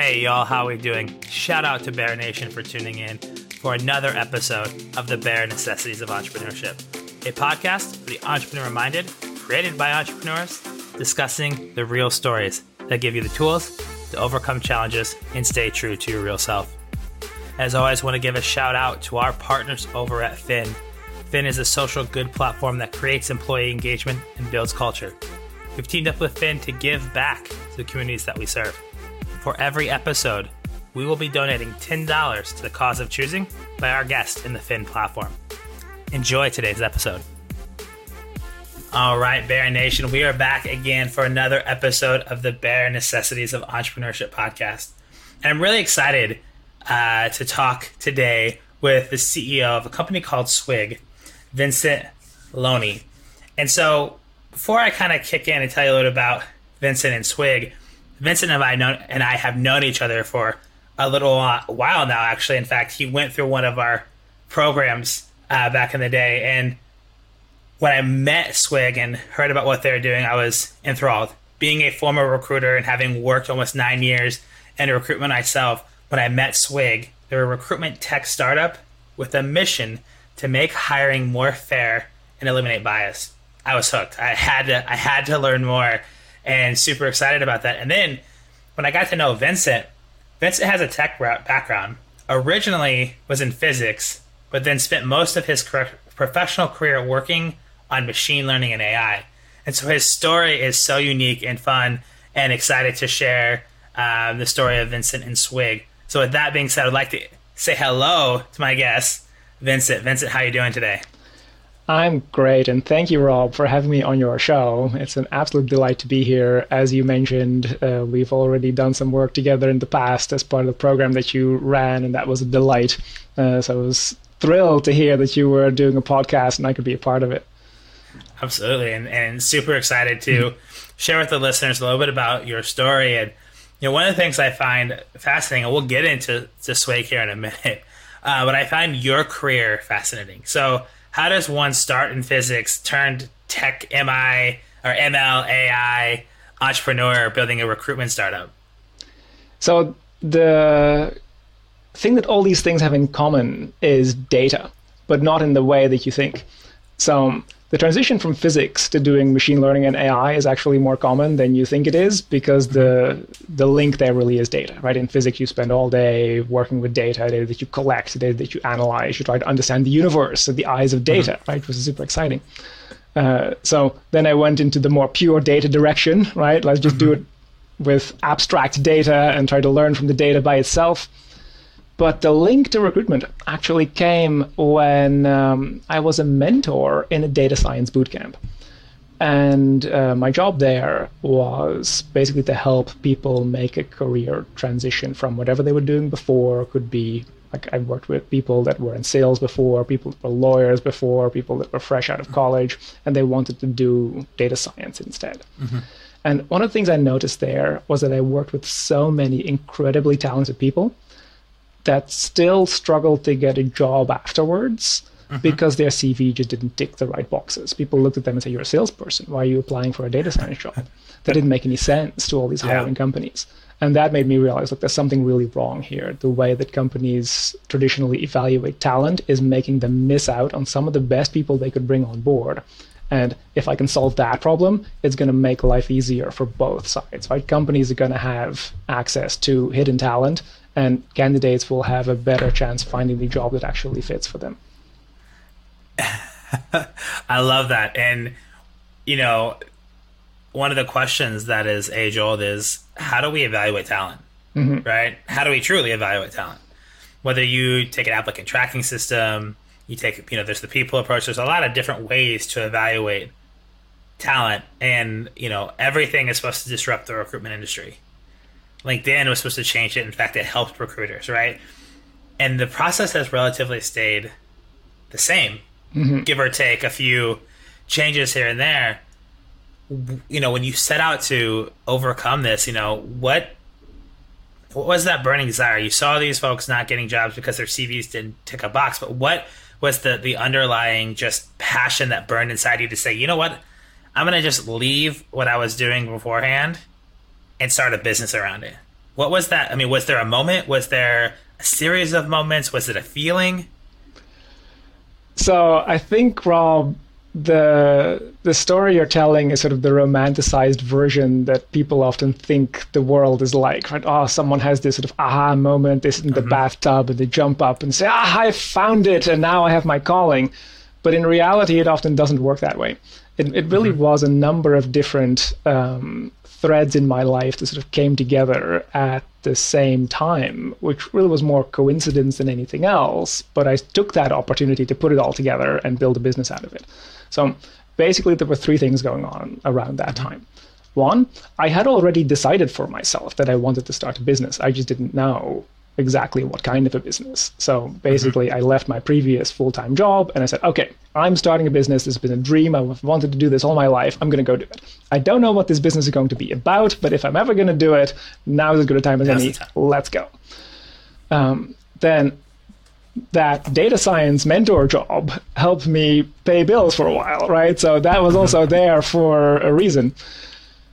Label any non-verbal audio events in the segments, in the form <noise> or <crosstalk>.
Hey, y'all, how we doing? Shout out to Bear Nation for tuning in for another episode of the Bare Necessities of Entrepreneurship, a podcast for the entrepreneur minded, created by entrepreneurs, discussing the real stories that give you the tools to overcome challenges and stay true to your real self. As always, I want to give a shout out to our partners over at Phin. Phin is a social good platform that creates employee engagement and builds culture. We've teamed up with Phin to give back to the communities that we serve. For every episode, we will be donating $10 to the cause of choosing by our guest in the Phin platform. Enjoy today's episode. All right, Bear Nation, we are back again for another episode of the Bare Necessities of Entrepreneurship podcast. And I'm really excited uh, to talk today with the CEO of a company called Swyg, Vincent Lonij. And so, before I kind of kick in and tell you a little about Vincent and Swyg, Vincent and I know, and I have known each other for a little while now. Actually, in fact, he went through one of our programs uh, back in the day, and when I met Swyg and heard about what they were doing, I was enthralled. Being a former recruiter and having worked almost nine years in recruitment myself, when I met Swyg, they're a recruitment tech startup with a mission to make hiring more fair and eliminate bias. I was hooked. I had to I had to learn more and super excited about that. And then when I got to know Vincent, Vincent has a tech background. Originally was in physics, but then spent most of his professional career working on machine learning and AI. And so his story is so unique and fun, and excited to share um, the story of Vincent and Swyg. So with that being said, I'd like to say hello to my guest, Vincent. Vincent, how are you doing today? I'm great, and thank you, Rob, for having me on your show. It's an absolute delight to be here. As you mentioned, uh, we've already done some work together in the past as part of the program that you ran, and that was a delight. Uh, so I was thrilled to hear that you were doing a podcast and I could be a part of it. Absolutely, and, and super excited to mm-hmm. share with the listeners a little bit about your story. And you know, one of the things I find fascinating, and we'll get into to Swig here in a minute, <laughs> uh, but I find your career fascinating. So how does one start in physics, turned tech MI or ML AI entrepreneur building a recruitment startup? So the thing that all these things have in common is data, but not in the way that you think. So the transition from physics to doing machine learning and AI is actually more common than you think it is because the the link there really is data, right? In physics, you spend all day working with data, data that you collect, data that you analyze, you try to understand the universe through the eyes of data, mm-hmm. right? Which is super exciting. Uh, so then I went into the more pure data direction, right? Let's just mm-hmm. do it with abstract data and try to learn from the data by itself. But the link to recruitment actually came when um, I was a mentor in a data science bootcamp. And uh, my job there was basically to help people make a career transition from whatever they were doing before. Could be like I worked with people that were in sales before, people that were lawyers before, people that were fresh out of college, and they wanted to do data science instead. Mm-hmm. And one of the things I noticed there was that I worked with so many incredibly talented people that still struggled to get a job afterwards mm-hmm. because their CV just didn't tick the right boxes. People looked at them and said, You're a salesperson. Why are you applying for a data science job? <laughs> that didn't make any sense to all these hiring yeah. companies. And that made me realize, look, there's something really wrong here. The way that companies traditionally evaluate talent is making them miss out on some of the best people they could bring on board. And if I can solve that problem, it's going to make life easier for both sides, right? Companies are going to have access to hidden talent and candidates will have a better chance finding the job that actually fits for them. <laughs> I love that. And, you know, one of the questions that is age old is how do we evaluate talent? Mm-hmm. Right? How do we truly evaluate talent? Whether you take an applicant tracking system, you take, you know, there's the people approach, there's a lot of different ways to evaluate talent. And, you know, everything is supposed to disrupt the recruitment industry. LinkedIn was supposed to change it. In fact, it helped recruiters, right? And the process has relatively stayed the same, mm-hmm. give or take a few changes here and there. You know, when you set out to overcome this, you know, what what was that burning desire? You saw these folks not getting jobs because their CVs didn't tick a box, but what was the the underlying just passion that burned inside you to say, you know what, I'm gonna just leave what I was doing beforehand and start a business around it. What was that? I mean, was there a moment? Was there a series of moments? Was it a feeling? So I think Rob, the the story you're telling is sort of the romanticized version that people often think the world is like. Right? Oh, someone has this sort of aha moment, this in the mm-hmm. bathtub, and they jump up and say, "Ah, I found it, and now I have my calling." But in reality, it often doesn't work that way. It, it really mm-hmm. was a number of different um, threads in my life that sort of came together at the same time, which really was more coincidence than anything else. But I took that opportunity to put it all together and build a business out of it. So basically, there were three things going on around that time. One, I had already decided for myself that I wanted to start a business. I just didn't know exactly what kind of a business. So basically, mm-hmm. I left my previous full time job and I said, okay, I'm starting a business. This has been a dream. I've wanted to do this all my life. I'm going to go do it. I don't know what this business is going to be about, but if I'm ever going to do it, now is as good a time as any. Let's go. Um, then that data science mentor job helped me pay bills for a while, right? So that was also mm-hmm. there for a reason.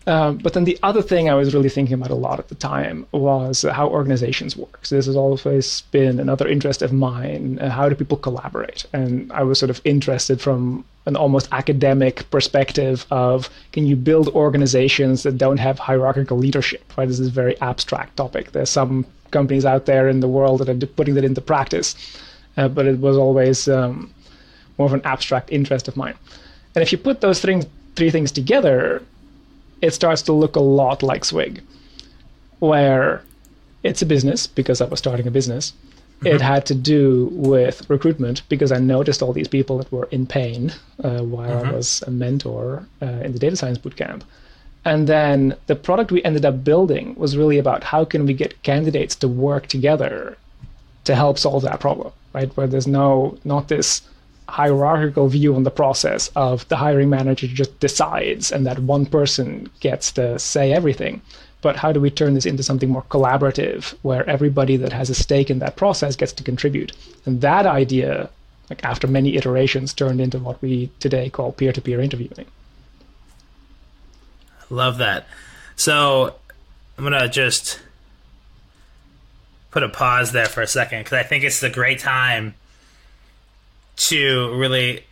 Um, but then the other thing I was really thinking about a lot at the time was how organizations work. So this has always been another interest of mine. Uh, how do people collaborate? And I was sort of interested from an almost academic perspective of can you build organizations that don't have hierarchical leadership? Right? This is a very abstract topic. There's some companies out there in the world that are putting that into practice, uh, but it was always um, more of an abstract interest of mine. And if you put those things, three things together, it starts to look a lot like Swyg, where it's a business because I was starting a business. Mm-hmm. It had to do with recruitment because I noticed all these people that were in pain uh, while mm-hmm. I was a mentor uh, in the data science bootcamp. And then the product we ended up building was really about how can we get candidates to work together to help solve that problem, right? Where there's no not this hierarchical view on the process of the hiring manager just decides and that one person gets to say everything. But how do we turn this into something more collaborative where everybody that has a stake in that process gets to contribute? And that idea, like after many iterations, turned into what we today call peer to peer interviewing. Love that. So I'm to just put a pause there for a second because I think it's a great time to really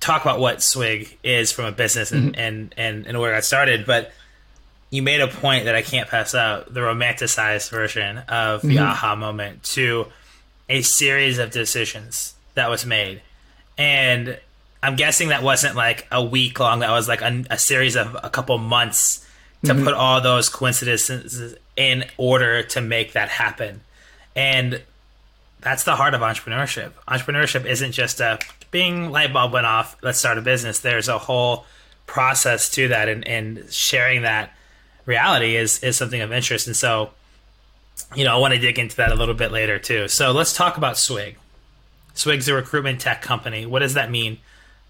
talk about what Swyg is from a business and, mm-hmm. and, and, and where it got started. But you made a point that I can't pass out the romanticized version of the mm-hmm. aha moment to a series of decisions that was made. And I'm guessing that wasn't like a week long, that was like a, a series of a couple months to mm-hmm. put all those coincidences in order to make that happen. And that's the heart of entrepreneurship. Entrepreneurship isn't just a bing light bulb went off, let's start a business. There's a whole process to that, and, and sharing that reality is is something of interest. And so, you know, I want to dig into that a little bit later too. So let's talk about Swyg. Swyg's a recruitment tech company. What does that mean?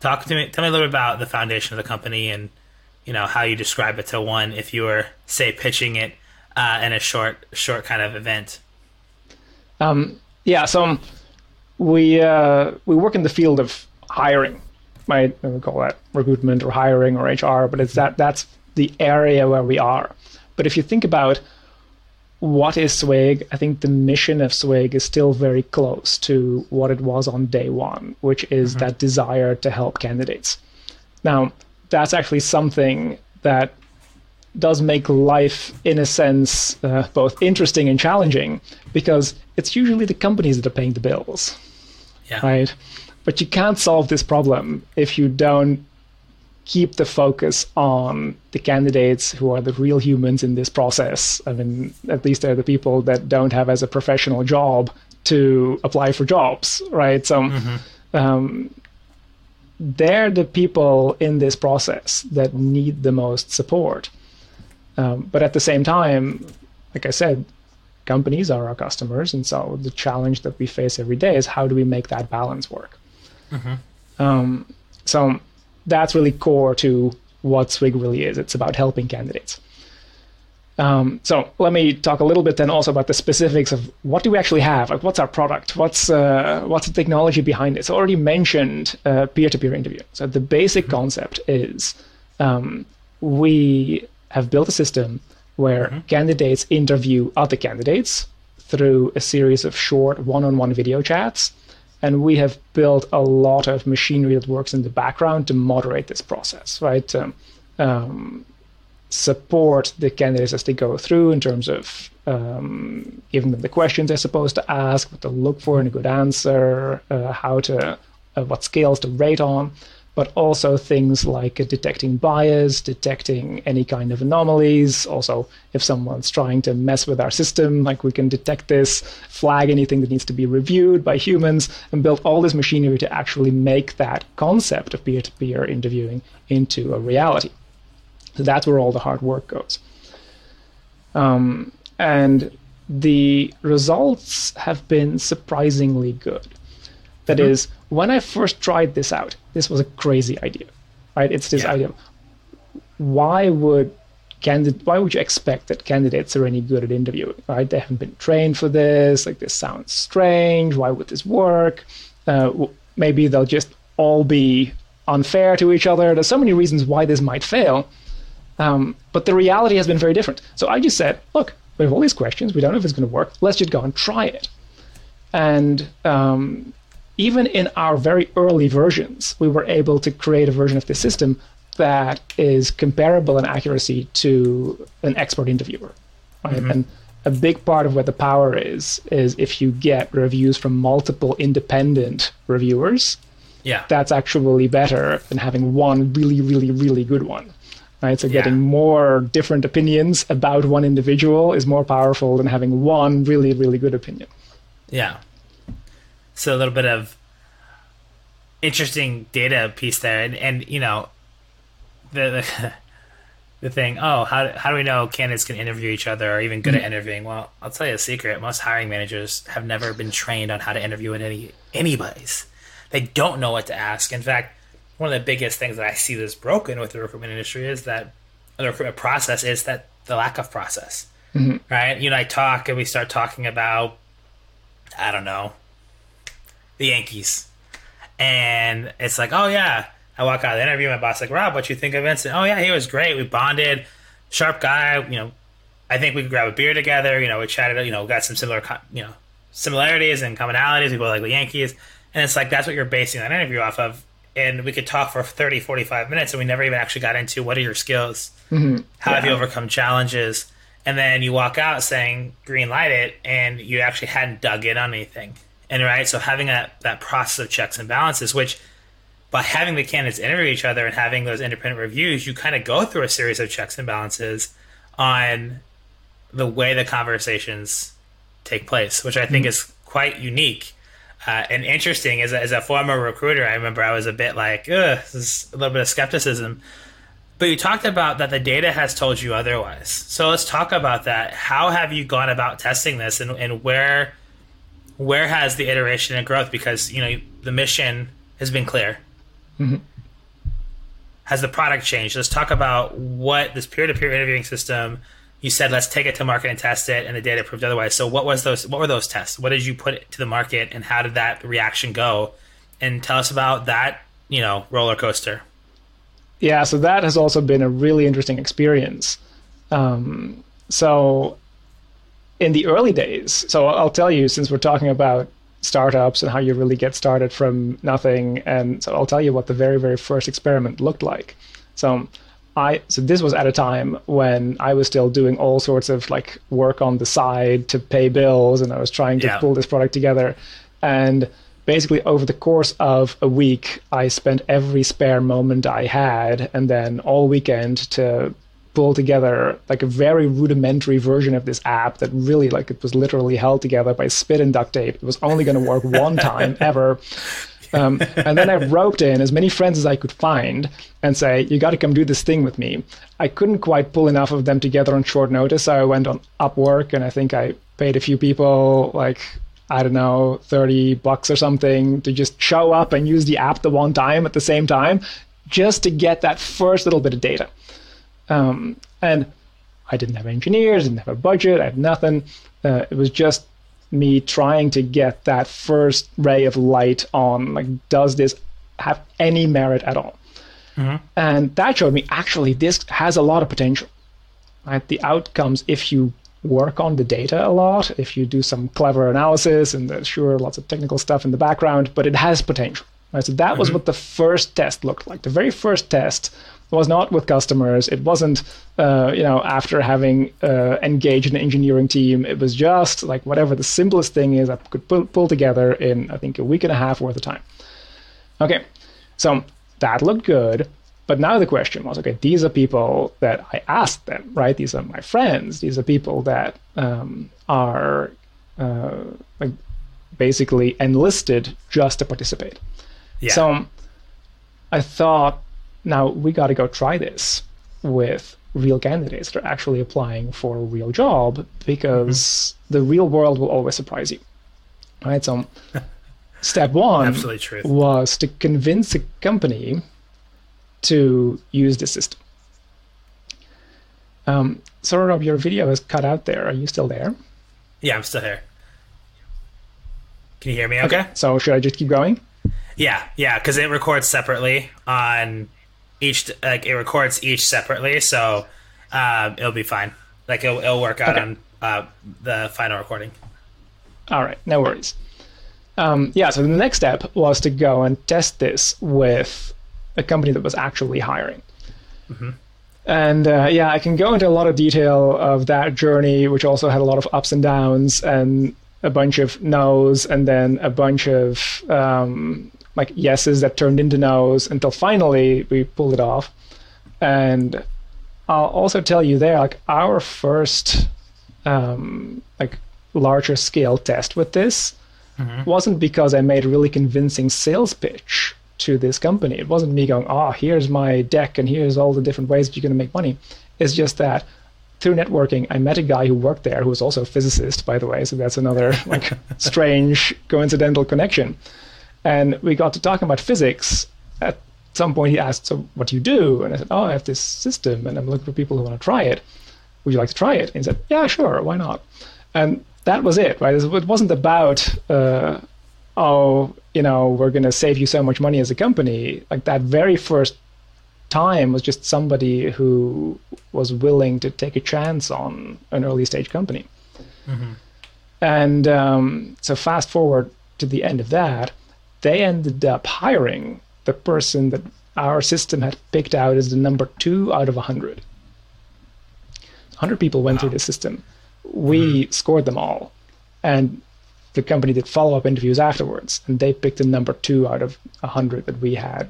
Talk to me. Tell me a little bit about the foundation of the company and you know how you describe it to one if you were say pitching it uh, in a short short kind of event. Um, yeah, so we uh, we work in the field of hiring. Might we call that recruitment or hiring or HR, but it's that that's the area where we are. But if you think about what is Swyg, I think the mission of Swyg is still very close to what it was on day one, which is mm-hmm. that desire to help candidates. Now, that's actually something that does make life, in a sense, uh, both interesting and challenging because it's usually the companies that are paying the bills. Yeah. Right? But you can't solve this problem if you don't keep the focus on the candidates who are the real humans in this process. I mean, at least they're the people that don't have as a professional job to apply for jobs, right? So mm-hmm. um, they're the people in this process that need the most support. Um, but at the same time, like I said, companies are our customers, and so the challenge that we face every day is how do we make that balance work. Mm-hmm. Um, so that's really core to what Swyg really is. It's about helping candidates. Um, so let me talk a little bit then also about the specifics of what do we actually have? Like what's our product? What's uh, what's the technology behind it? So I already mentioned uh, peer-to-peer interview. So the basic mm-hmm. concept is um, we have built a system where mm-hmm. candidates interview other candidates through a series of short one-on-one video chats and we have built a lot of machinery that works in the background to moderate this process right um, um, support the candidates as they go through in terms of um, giving them the questions they're supposed to ask, what to look for in a good answer, uh, how to, uh, what scales to rate on, but also things like detecting bias, detecting any kind of anomalies. Also, if someone's trying to mess with our system, like we can detect this, flag anything that needs to be reviewed by humans, and build all this machinery to actually make that concept of peer to peer interviewing into a reality. So that's where all the hard work goes. Um, and the results have been surprisingly good. That mm-hmm. is, when I first tried this out, this was a crazy idea, right? It's this yeah. idea: why would candid- why would you expect that candidates are any good at interviewing, right? They haven't been trained for this. Like this sounds strange. Why would this work? Uh, maybe they'll just all be unfair to each other. There's so many reasons why this might fail. Um, but the reality has been very different. So I just said, look, we have all these questions. We don't know if it's going to work. Let's just go and try it. And um, even in our very early versions, we were able to create a version of the system that is comparable in accuracy to an expert interviewer. Right? Mm-hmm. And a big part of where the power is is if you get reviews from multiple independent reviewers. Yeah. That's actually better than having one really, really, really good one right? So getting more different opinions about one individual is more powerful than having one really, really good opinion. Yeah. So a little bit of interesting data piece there, and, and you know, the, the <laughs> the thing. Oh, how how do we know candidates can interview each other or even good mm-hmm. at interviewing? Well, I'll tell you a secret. Most hiring managers have never been trained on how to interview any anybody's. They don't know what to ask. In fact, one of the biggest things that I see that's broken with the recruitment industry is that the recruitment process is that the lack of process. Mm-hmm. Right? You know, I talk and we start talking about, I don't know, the Yankees. And it's like, oh, yeah. I walk out of the interview, my boss like, Rob, what you think of Vincent? Oh, yeah, he was great. We bonded. Sharp guy. You know, I think we could grab a beer together. You know, we chatted, you know, got some similar, you know, similarities and commonalities. We both like the Yankees. And it's like, that's what you're basing that interview off of and we could talk for 30 45 minutes and we never even actually got into what are your skills mm-hmm. how yeah. have you overcome challenges and then you walk out saying green light it and you actually hadn't dug in on anything and right so having that that process of checks and balances which by having the candidates interview each other and having those independent reviews you kind of go through a series of checks and balances on the way the conversations take place which i think mm-hmm. is quite unique uh, and interesting as a, as a former recruiter, I remember I was a bit like, Ugh, this is a little bit of skepticism. But you talked about that the data has told you otherwise. So let's talk about that. How have you gone about testing this, and, and where where has the iteration and growth? Because you know the mission has been clear. Mm-hmm. Has the product changed? Let's talk about what this peer to peer interviewing system you said let's take it to market and test it, and the data proved otherwise. So what was those? What were those tests? What did you put to the market, and how did that reaction go? And tell us about that, you know, roller coaster. Yeah, so that has also been a really interesting experience. Um, so in the early days, so I'll tell you, since we're talking about startups and how you really get started from nothing, and so I'll tell you what the very, very first experiment looked like. So I so this was at a time when I was still doing all sorts of like work on the side to pay bills, and I was trying to yeah. pull this product together. And basically, over the course of a week, I spent every spare moment I had, and then all weekend to pull together like a very rudimentary version of this app that really like it was literally held together by spit and duct tape. It was only going to work <laughs> one time ever. Um, and then I roped in as many friends as I could find and say, you got to come do this thing with me. I couldn't quite pull enough of them together on short notice. So I went on Upwork and I think I paid a few people like, I don't know, 30 bucks or something to just show up and use the app the one time at the same time just to get that first little bit of data. Um, and I didn't have engineers, didn't have a budget, I had nothing. Uh, it was just me trying to get that first ray of light on like does this have any merit at all mm-hmm. and that showed me actually this has a lot of potential right? The outcomes, if you work on the data a lot, if you do some clever analysis, and there's sure lots of technical stuff in the background, but it has potential. Right? So that mm-hmm. was what the first test looked like. The very first test was not with customers. It wasn't, uh, you know, after having uh, engaged an engineering team. It was just like whatever the simplest thing is I could pull, pull together in, I think, a week and a half worth of time. Okay, so that looked good. But now the question was, okay, these are people that I asked them, right? These are my friends. These are people that um, are uh, like basically enlisted just to participate. Yeah. So I thought, now we got to go try this with real candidates that are actually applying for a real job because mm-hmm. the real world will always surprise you. Right? So <laughs> step one was to convince a company to use the system. Um, Rob, your video is cut out there. Are you still there? Yeah, I'm still here. Can you hear me okay? okay. So should I just keep going? Yeah, yeah, because it records separately on each. Like it records each separately, so um, it'll be fine. Like it'll, it'll work out okay. on uh, the final recording. All right, no worries. Um, yeah, so the next step was to go and test this with a company that was actually hiring. Mm-hmm. And uh, yeah, I can go into a lot of detail of that journey, which also had a lot of ups and downs and a bunch of no's and then a bunch of um, like yeses that turned into no's until finally we pulled it off. And I'll also tell you there, like our first um, like larger scale test with this mm-hmm. wasn't because I made a really convincing sales pitch to this company. It wasn't me going, oh, here's my deck and here's all the different ways that you're going to make money. It's just that through networking, I met a guy who worked there who was also a physicist, by the way. So that's another like <laughs> strange coincidental connection. And we got to talking about physics. At some point, he asked, "So what do you do?" And I said, "Oh, I have this system, and I'm looking for people who want to try it. Would you like to try it?" And he said, "Yeah, sure. Why not?" And that was it, right? It wasn't about uh, oh, you know, we're going to save you so much money as a company. Like that very first time was just somebody who was willing to take a chance on an early stage company. Mm-hmm. And um, so fast forward to the end of that, they ended up hiring the person that our system had picked out as the number two out of 100. 100 people went wow. through the system. We mm-hmm. scored them all. And the company did follow up interviews afterwards, and they picked the number two out of a hundred that we had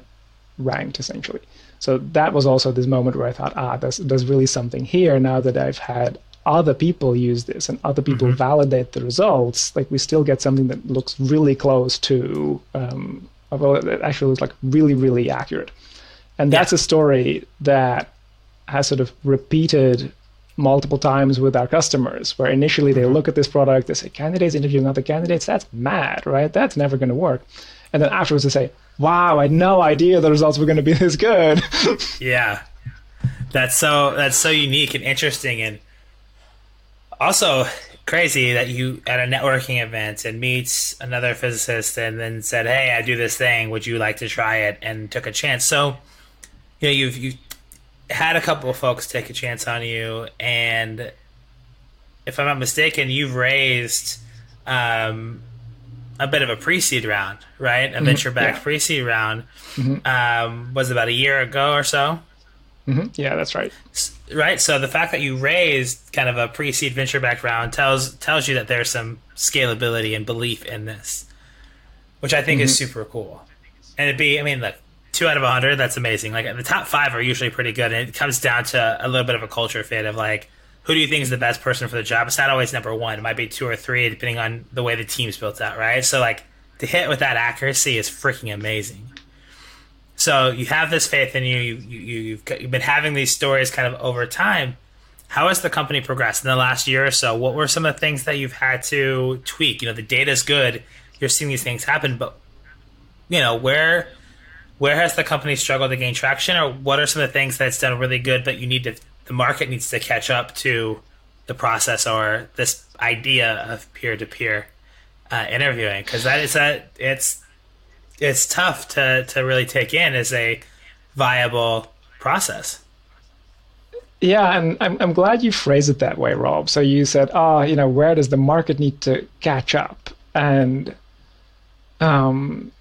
ranked essentially. So that was also this moment where I thought, ah, there's there's really something here now that I've had other people use this and other people mm-hmm. validate the results. Like we still get something that looks really close to, um, well, it actually looks like really really accurate, and that's yeah. a story that has sort of repeated multiple times with our customers where initially they mm-hmm. look at this product, they say, candidates interviewing other candidates, that's mad, right? That's never going to work. And then afterwards they say, wow, I had no idea the results were going to be <laughs> this good. yeah. That's so, that's so unique and interesting. And also crazy that you at a networking event and meets another physicist and then said, Hey, I do this thing. Would you like to try it? And took a chance. So, you know, you've, you've had a couple of folks take a chance on you, and if I'm not mistaken, you've raised um, a bit of a pre-seed round, right? A mm-hmm. venture-backed yeah. pre-seed round. Mm-hmm. Um, was about a year ago or so. Mm-hmm. Yeah, that's right. Right. So the fact that you raised kind of a pre-seed venture-backed round tells tells you that there's some scalability and belief in this, which I think is mm-hmm. super cool. And it'd be, I mean, look, two out of a 100 that's amazing like the top five are usually pretty good and it comes down to a little bit of a culture fit of like who do you think is the best person for the job it's not always number one it might be two or three depending on the way the team's built out right so like to hit with that accuracy is freaking amazing so you have this faith in you, you, you you've, you've been having these stories kind of over time. How has the company progressed in the last year or so? What were some of the things that you've had to tweak? You know the data's good. You're seeing these things happen but you know where where has the company struggled to gain traction, or what are some of the things that's done really good, but you need to the market needs to catch up to the process or this idea of peer to peer interviewing? Because that is a it's it's tough to to really take in as a viable process. Yeah, and I'm I'm glad you phrased it that way, Rob. So you said, "Ah, oh, you know, where does the market need to catch up?" And um,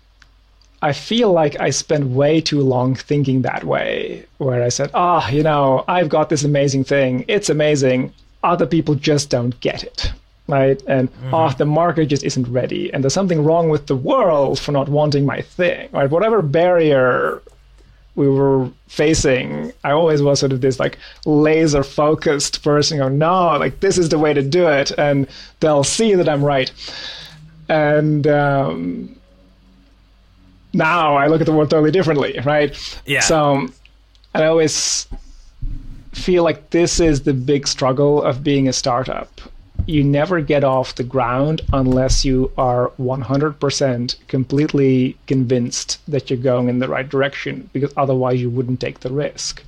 I feel like I spent way too long thinking that way, where I said, "Ah, oh, you know, I've got this amazing thing. It's amazing. Other people just don't get it." Right? And mm-hmm. oh, the market just isn't ready. And there's something wrong with the world for not wanting my thing. Right? Whatever barrier we were facing, I always was sort of this like laser focused person. Oh no, like this is the way to do it, and they'll see that I'm right. And um, now I look at the world totally differently, right? Yeah. So I always feel like this is the big struggle of being a startup you never get off the ground unless you are 100% completely convinced that you're going in the right direction, because otherwise you wouldn't take the risk.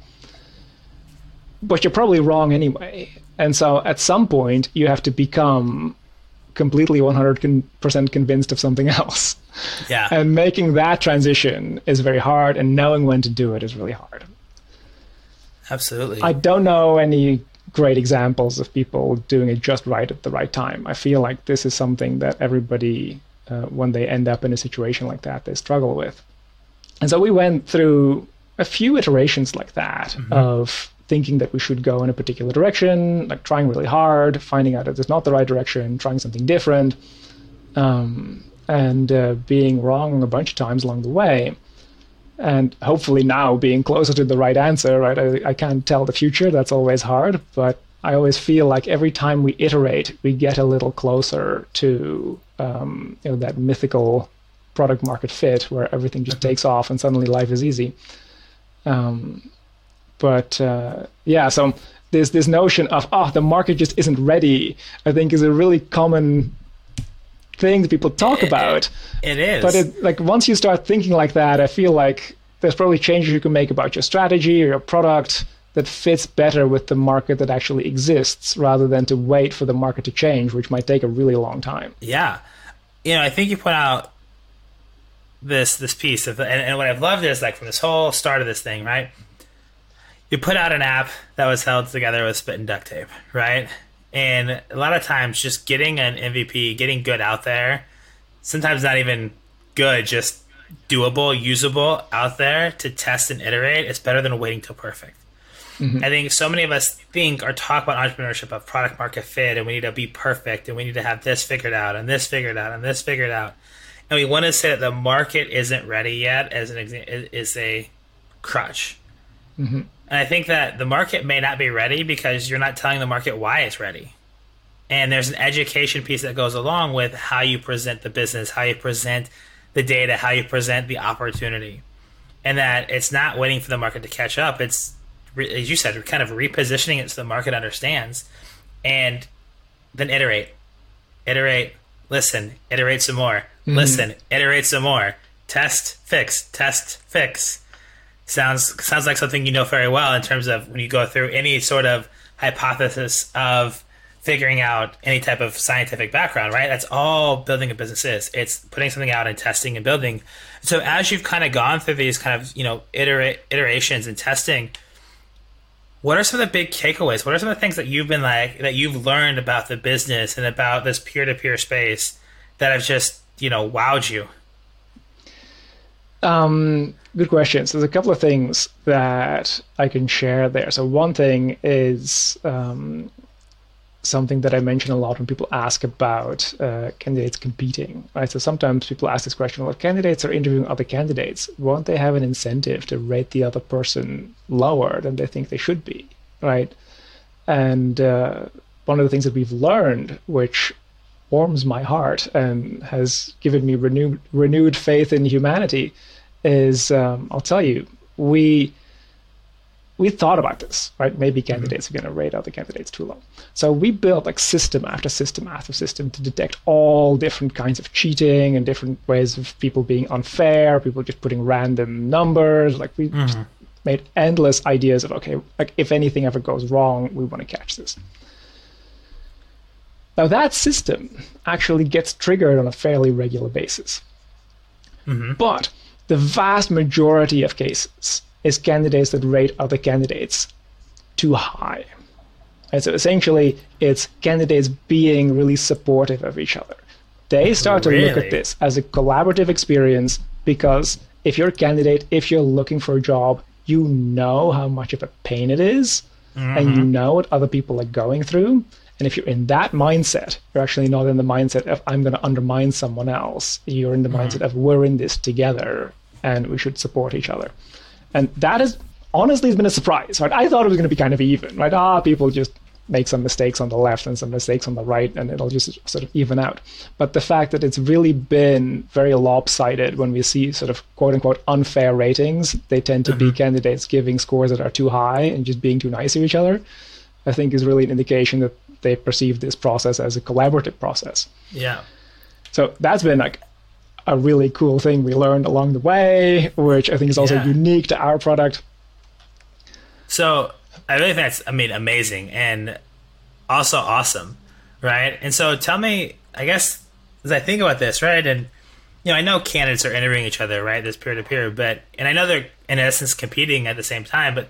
But you're probably wrong anyway. And so at some point, you have to become completely 100% convinced of something <laughs> else. Yeah. And making that transition is very hard, and knowing when to do it is really hard. Absolutely. I don't know any great examples of people doing it just right at the right time. I feel like this is something that everybody, uh, when they end up in a situation like that, they struggle with. And so we went through a few iterations like that mm-hmm. of thinking that we should go in a particular direction, like trying really hard, finding out that it's not the right direction, trying something different, um, and uh, being wrong a bunch of times along the way and hopefully now being closer to the right answer right I, I, can't tell the future that's always hard but i always feel like every time we iterate we get a little closer to um, you know that mythical product market fit where everything just takes off and suddenly life is easy. Um, but uh, yeah so there's this notion of oh the market just isn't ready i think is a really common thing that people talk about. It is. But it, like once you start thinking like that, I feel like there's probably changes you can make about your strategy or your product that fits better with the market that actually exists rather than to wait for the market to change, which might take a really long time. Yeah. You know, I think you put out this this piece of and, and what I've loved is like from this whole start of this thing, right? You put out an app that was held together with spit and duct tape, right? And a lot of times, just getting an MVP, getting good out there, sometimes not even good, just doable, usable out there to test and iterate It's better than waiting till perfect. Mm-hmm. I think so many of us think or talk about entrepreneurship of product market fit, and we need to be perfect, and we need to have this figured out, and this figured out, and this figured out. And we want to say that the market isn't ready yet as an example is a crutch. Mm-hmm. And I think that the market may not be ready because you're not telling the market why it's ready. And there's an education piece that goes along with how you present the business, how you present the data, how you present the opportunity. And that it's not waiting for the market to catch up. It's, as you said, kind of repositioning it so the market understands. And then iterate, iterate, listen, iterate some more, mm-hmm. listen, iterate some more, test, fix, test, fix sounds sounds like something you know very well in terms of when you go through any sort of hypothesis of figuring out any type of scientific background, right? That's all building a business is. It's putting something out and testing and building. So as you've kind of gone through these kind of, you know, iterate, iterations and testing, what are some of the big takeaways? What are some of the things that you've been like that you've learned about the business and about this peer-to-peer space that have just, you know, wowed you? Um, good question. So there's a couple of things that I can share there. So one thing is um, something that I mention a lot when people ask about uh, candidates competing. Right. So sometimes people ask this question: Well, candidates are interviewing other candidates. Won't they have an incentive to rate the other person lower than they think they should be? Right. And uh, one of the things that we've learned, which warms my heart and has given me renewed renewed faith in humanity is um, I'll tell you we we thought about this right maybe mm-hmm. candidates mm-hmm. are going to rate other candidates too low so we built like system after system after system to detect all different kinds of cheating and different ways of people being unfair people just putting random numbers like we mm-hmm. made endless ideas of okay like if anything ever goes wrong we want to catch this now, that system actually gets triggered on a fairly regular basis. Mm-hmm. But the vast majority of cases is candidates that rate other candidates too high. And so essentially, it's candidates being really supportive of each other. They start to look at this as a collaborative experience because if you're a candidate, if you're looking for a job, you know how much of a pain it is, and you mm-hmm. know what other people are going through. And if you're in that mindset, you're actually not in the mindset of I'm going to undermine someone else. You're in the mindset of we're in this together and we should support each other. And that is honestly has been a surprise, right? I thought it was going to be kind of even, right? Ah, people just make some mistakes on the left and some mistakes on the right, and it'll just sort of even out. But the fact that it's really been very lopsided when we see sort of quote unquote unfair ratings, they tend to be candidates giving scores that are too high and just being too nice to each other, I think is really an indication that they perceive this process as a collaborative process. Yeah. So that's been like a really cool thing we learned along the way, which I think is also Yeah. unique to our product. So I really think that's, I mean, amazing and also awesome, right? And so tell me, I guess, as I think about this, right? And, you know, I know candidates are interviewing each other, right? This peer to peer, but, and I know they're in essence competing at the same time, but,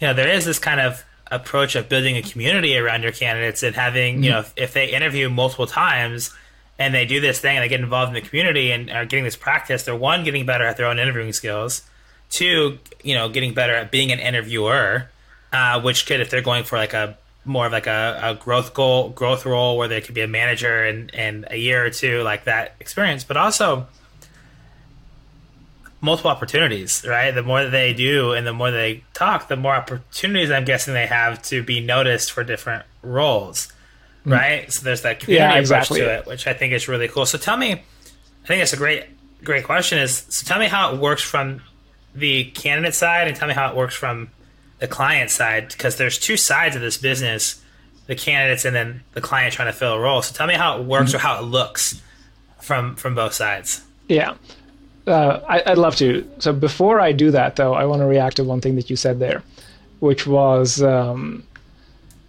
you know, there is this kind of approach of building a community around your candidates and having, you know, if, if they interview multiple times, and they do this thing and they get involved in the community and are getting this practice, they're one getting better at their own interviewing skills, two, you know, getting better at being an interviewer, uh, which could if they're going for like a more of like a, a growth goal, growth role where they could be a manager and in a year or two, like that experience, but also multiple opportunities, right? The more that they do and the more they talk, the more opportunities I'm guessing they have to be noticed for different roles, mm. right? So there's that community Yeah, approach exactly. to it, which I think is really cool. So tell me, I think that's a great, great question. Is so tell me how it works from the candidate side, and tell me how it works from the client side, because there's two sides of this business: the candidates and then the client trying to fill a role. So tell me how it works mm-hmm. or how it looks from from both sides. Yeah. Uh, I, I'd love to. So before I do that, though, I want to react to one thing that you said there, which was um,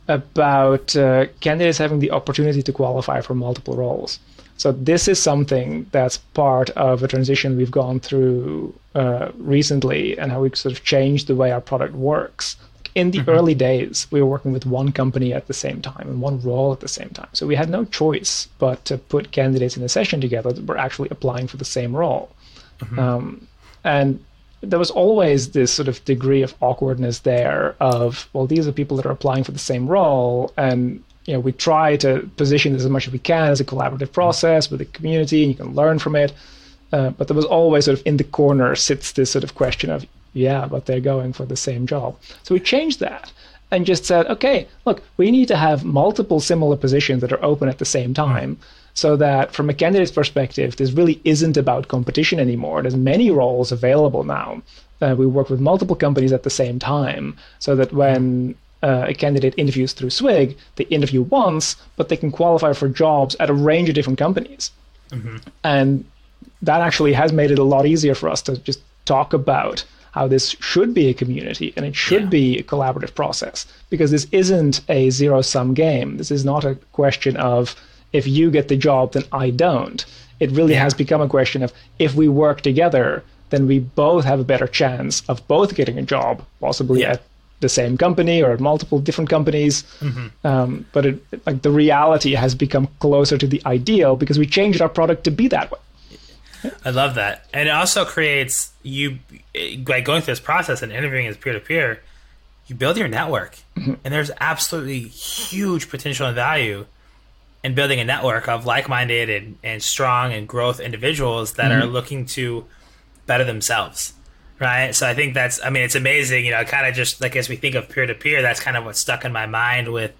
about uh, candidates having the opportunity to qualify for multiple roles. So this is something that's part of a transition we've gone through uh, recently, and how we've sort of changed the way our product works. In the early days, we were working with one company at the same time and one role at the same time. So we had no choice but to put candidates in a session together that were actually applying for the same role. Um, and there was always this sort of degree of awkwardness there of, well, these are people that are applying for the same role. And, you know, we try to position this as much as we can as a collaborative process with the community and you can learn from it. Uh, but there was always sort of in the corner sits this sort of question of, yeah, but they're going for the same job. So we changed that and just said, okay, look, we need to have multiple similar positions that are open at the same time so that from a candidate's perspective, this really isn't about competition anymore. There's many roles available now. Uh, we work with multiple companies at the same time so that when uh, a candidate interviews through Swyg, they interview once, but they can qualify for jobs at a range of different companies. And that actually has made it a lot easier for us to just talk about how this should be a community and it should Yeah. be a collaborative process because this isn't a zero sum game. This is not a question of if you get the job, then I don't. It really Yeah. has become a question of if we work together, then we both have a better chance of both getting a job, possibly Yeah. at the same company or at multiple different companies. Um, but it, like the reality has become closer to the ideal because we changed our product to be that way. I love that, and it also creates you by going through this process and interviewing as peer to peer. You build your network, and there's absolutely huge potential and value in building a network of like-minded and, and strong and growth individuals that are mm-hmm. looking to better themselves. Right. So I think that's, I mean, it's amazing, you know, kind of just like as we think of peer to peer, that's kind of what stuck in my mind with,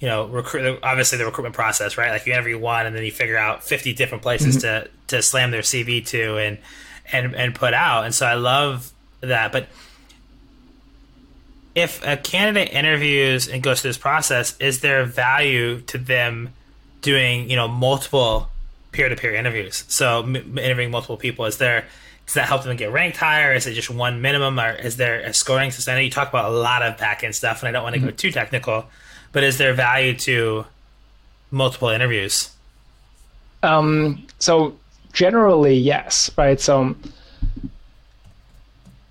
you know, recruit, obviously the recruitment process, right? Like you interview one and then you figure out 50 different places mm-hmm. to, to slam their CV to and, and, and put out. And so I love that. But if a candidate interviews and goes through this process, is there value to them doing, you know, multiple peer-to-peer interviews? So m- interviewing multiple people, is there does that help them get ranked higher? Is it just one minimum, or is there a scoring system? I know you talk about a lot of back-end stuff, and I don't want to go too technical, but is there value to multiple interviews? Um, so generally, yes, right. So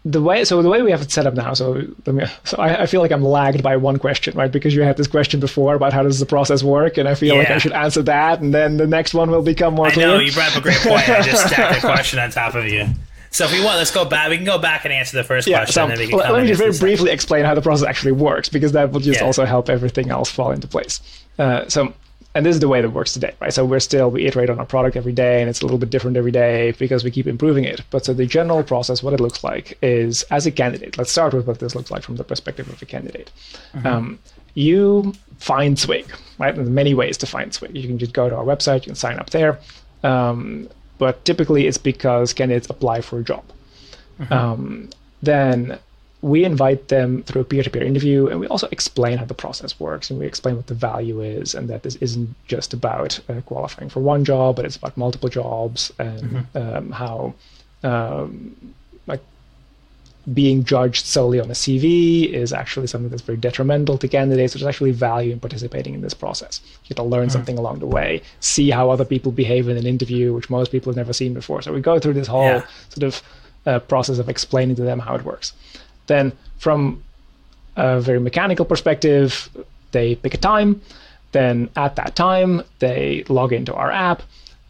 the way so the way we have it set up now so let me so I, I, feel like i'm lagged by one question right? Because you had this question before about how does the process work and i feel yeah. like i should answer that and then the next one will become more I clear. know you brought up a great point. I just stacked a <laughs> question on top of you. So if we want let's go back we can go back and answer the first yeah, question so, and then we can let me just very briefly explain how the process actually works because that will just yeah. also help everything else fall into place. Uh, so and this is the way that works today, right? So we're still we iterate on our product every day, and it's a little bit different every day because we keep improving it. But so the general process, what it looks like is as a candidate. Let's start with what this looks like from the perspective of a candidate. Mm-hmm. Um, you find Swyg, right? There's many ways to find Swyg. You can just go to our website, you can sign up there. Um, but typically, it's because candidates apply for a job. Mm-hmm. Um, then we invite them through a peer-to-peer interview and we also explain how the process works and we explain what the value is and that this isn't just about uh, qualifying for one job but it's about multiple jobs and mm-hmm. um, how um, like being judged solely on a cv is actually something that's very detrimental to candidates there's actually value in participating in this process you get to learn mm-hmm. something along the way see how other people behave in an interview which most people have never seen before so we go through this whole yeah. sort of uh, process of explaining to them how it works then, from a very mechanical perspective, they pick a time. Then, at that time, they log into our app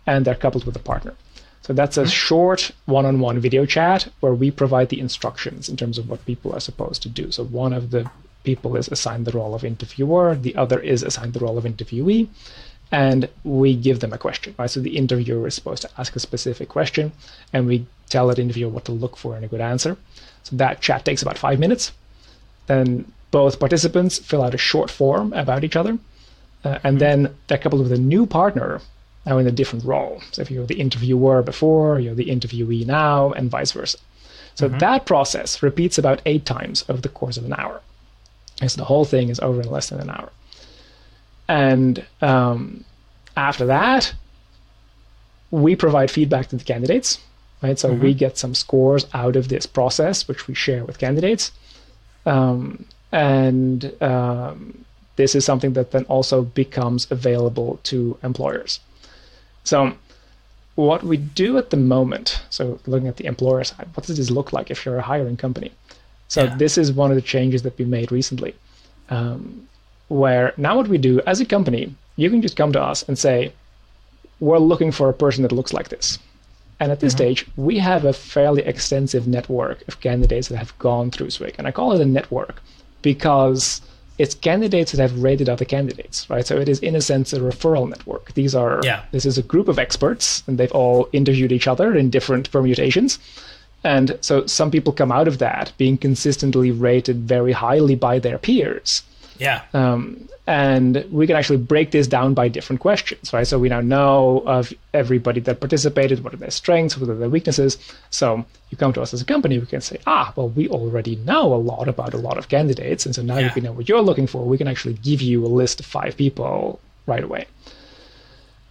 and they're coupled with a partner. So, that's a mm-hmm. short one on one video chat where we provide the instructions in terms of what people are supposed to do. So, one of the people is assigned the role of interviewer, the other is assigned the role of interviewee and we give them a question, right? So the interviewer is supposed to ask a specific question, and we tell that interviewer what to look for in a good answer. So that chat takes about five minutes. Then both participants fill out a short form about each other. Uh, and then they're coupled with a new partner now in a different role. So if you're the interviewer before, you're the interviewee now, and vice versa. So mm-hmm. that process repeats about eight times over the course of an hour. And so the whole thing is over in less than an hour. And um, after that, we provide feedback to the candidates right? So mm-hmm. we get some scores out of this process, which we share with candidates. Um, and um, this is something that then also becomes available to employers. So what we do at the moment, so looking at the employer side, what does this look like if you're a hiring company? So yeah. this is one of the changes that we made recently, um, where now what we do as a company, you can just come to us and say, we're looking for a person that looks like this. And at this mm-hmm. stage, we have a fairly extensive network of candidates that have gone through Swyg. And I call it a network because it's candidates that have rated other candidates, right? So it is, in a sense, a referral network. These are, yeah. this is a group of experts, and they've all interviewed each other in different permutations. And so some people come out of that being consistently rated very highly by their peers. Yeah. Um, and we can actually break this down by different questions, right? So we now know of everybody that participated, what are their strengths, what are their weaknesses. So you come to us as a company, we can say, ah, well, we already know a lot about a lot of candidates. And so now yeah. we know what you're looking for. We can actually give you a list of five people right away.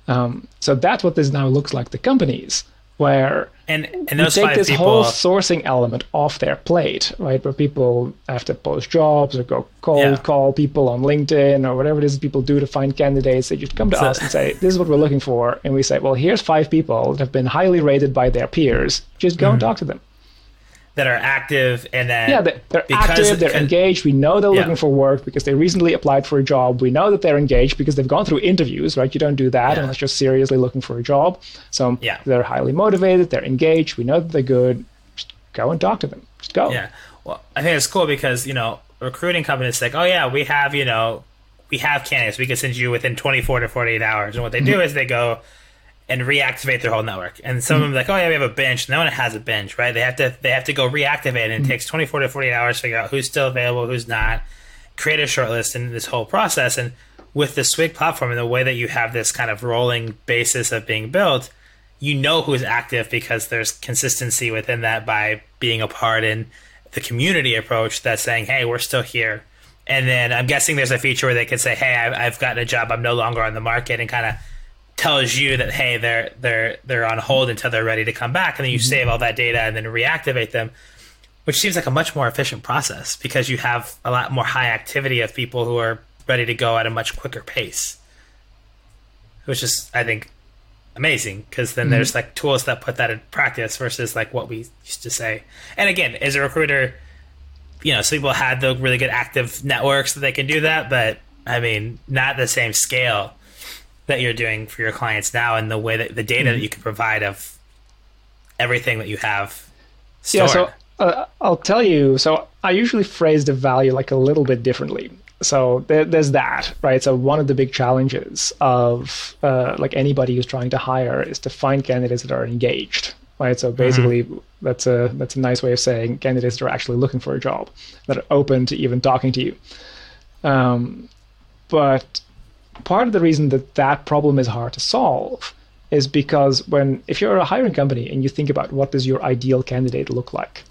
Um, so that's what this now looks like to companies where and and those take this people... whole sourcing element off their plate, right? Where people have to post jobs or go cold yeah. call people on LinkedIn or whatever it is people do to find candidates. They just come to so... us and say, "This is what we're looking for," and we say, "Well, here's five people that have been highly rated by their peers. Just go mm-hmm. and talk to them." That are active and then yeah they're, they're active they're engaged we know they're yeah. looking for work because they recently applied for a job. We know that they're engaged because they've gone through interviews right? You don't do that yeah. unless you're seriously looking for a job. So yeah. they're highly motivated they're engaged we know that they're good. Just go and talk to them. Just go. Yeah. Well i think it's cool because you know recruiting companies like oh yeah we have you know we have candidates. We can send you within 24 to 48 hours. And what they do mm-hmm. is they go and reactivate their whole network. And some mm-hmm. of them like, oh yeah, we have a bench. No one has a bench, right? They have to they have to go reactivate, and it mm-hmm. takes twenty four to forty eight hours to figure out who's still available, who's not. Create a shortlist in this whole process. And with the Swyg platform and the way that you have this kind of rolling basis of being built, you know who's active because there's consistency within that by being a part in the community approach that's saying, hey, we're still here. And then I'm guessing there's a feature where they could say, hey, I've, I've gotten a job, I'm no longer on the market, and kind of tells you that hey they're they're they're on hold until they're ready to come back and then you mm-hmm. save all that data and then reactivate them which seems like a much more efficient process because you have a lot more high activity of people who are ready to go at a much quicker pace which is i think amazing because then mm-hmm. there's like tools that put that in practice versus like what we used to say. And again, as a recruiter, you know, some people had the really good active networks that they can do that, but I mean, not the same scale that you're doing for your clients now and the way that the data mm-hmm. that you can provide of everything that you have stored. Yeah, so uh, I'll tell you. So I usually phrase the value like a little bit differently. So there, there's that, right? So one of the big challenges of uh, like anybody who's trying to hire is to find candidates that are engaged, right? So basically, mm-hmm. that's a that's a nice way of saying candidates that are actually looking for a job, that are open to even talking to you. Um, but part of the reason that that problem is hard to solve is because when if you're a hiring company and you think about what does your ideal candidate look like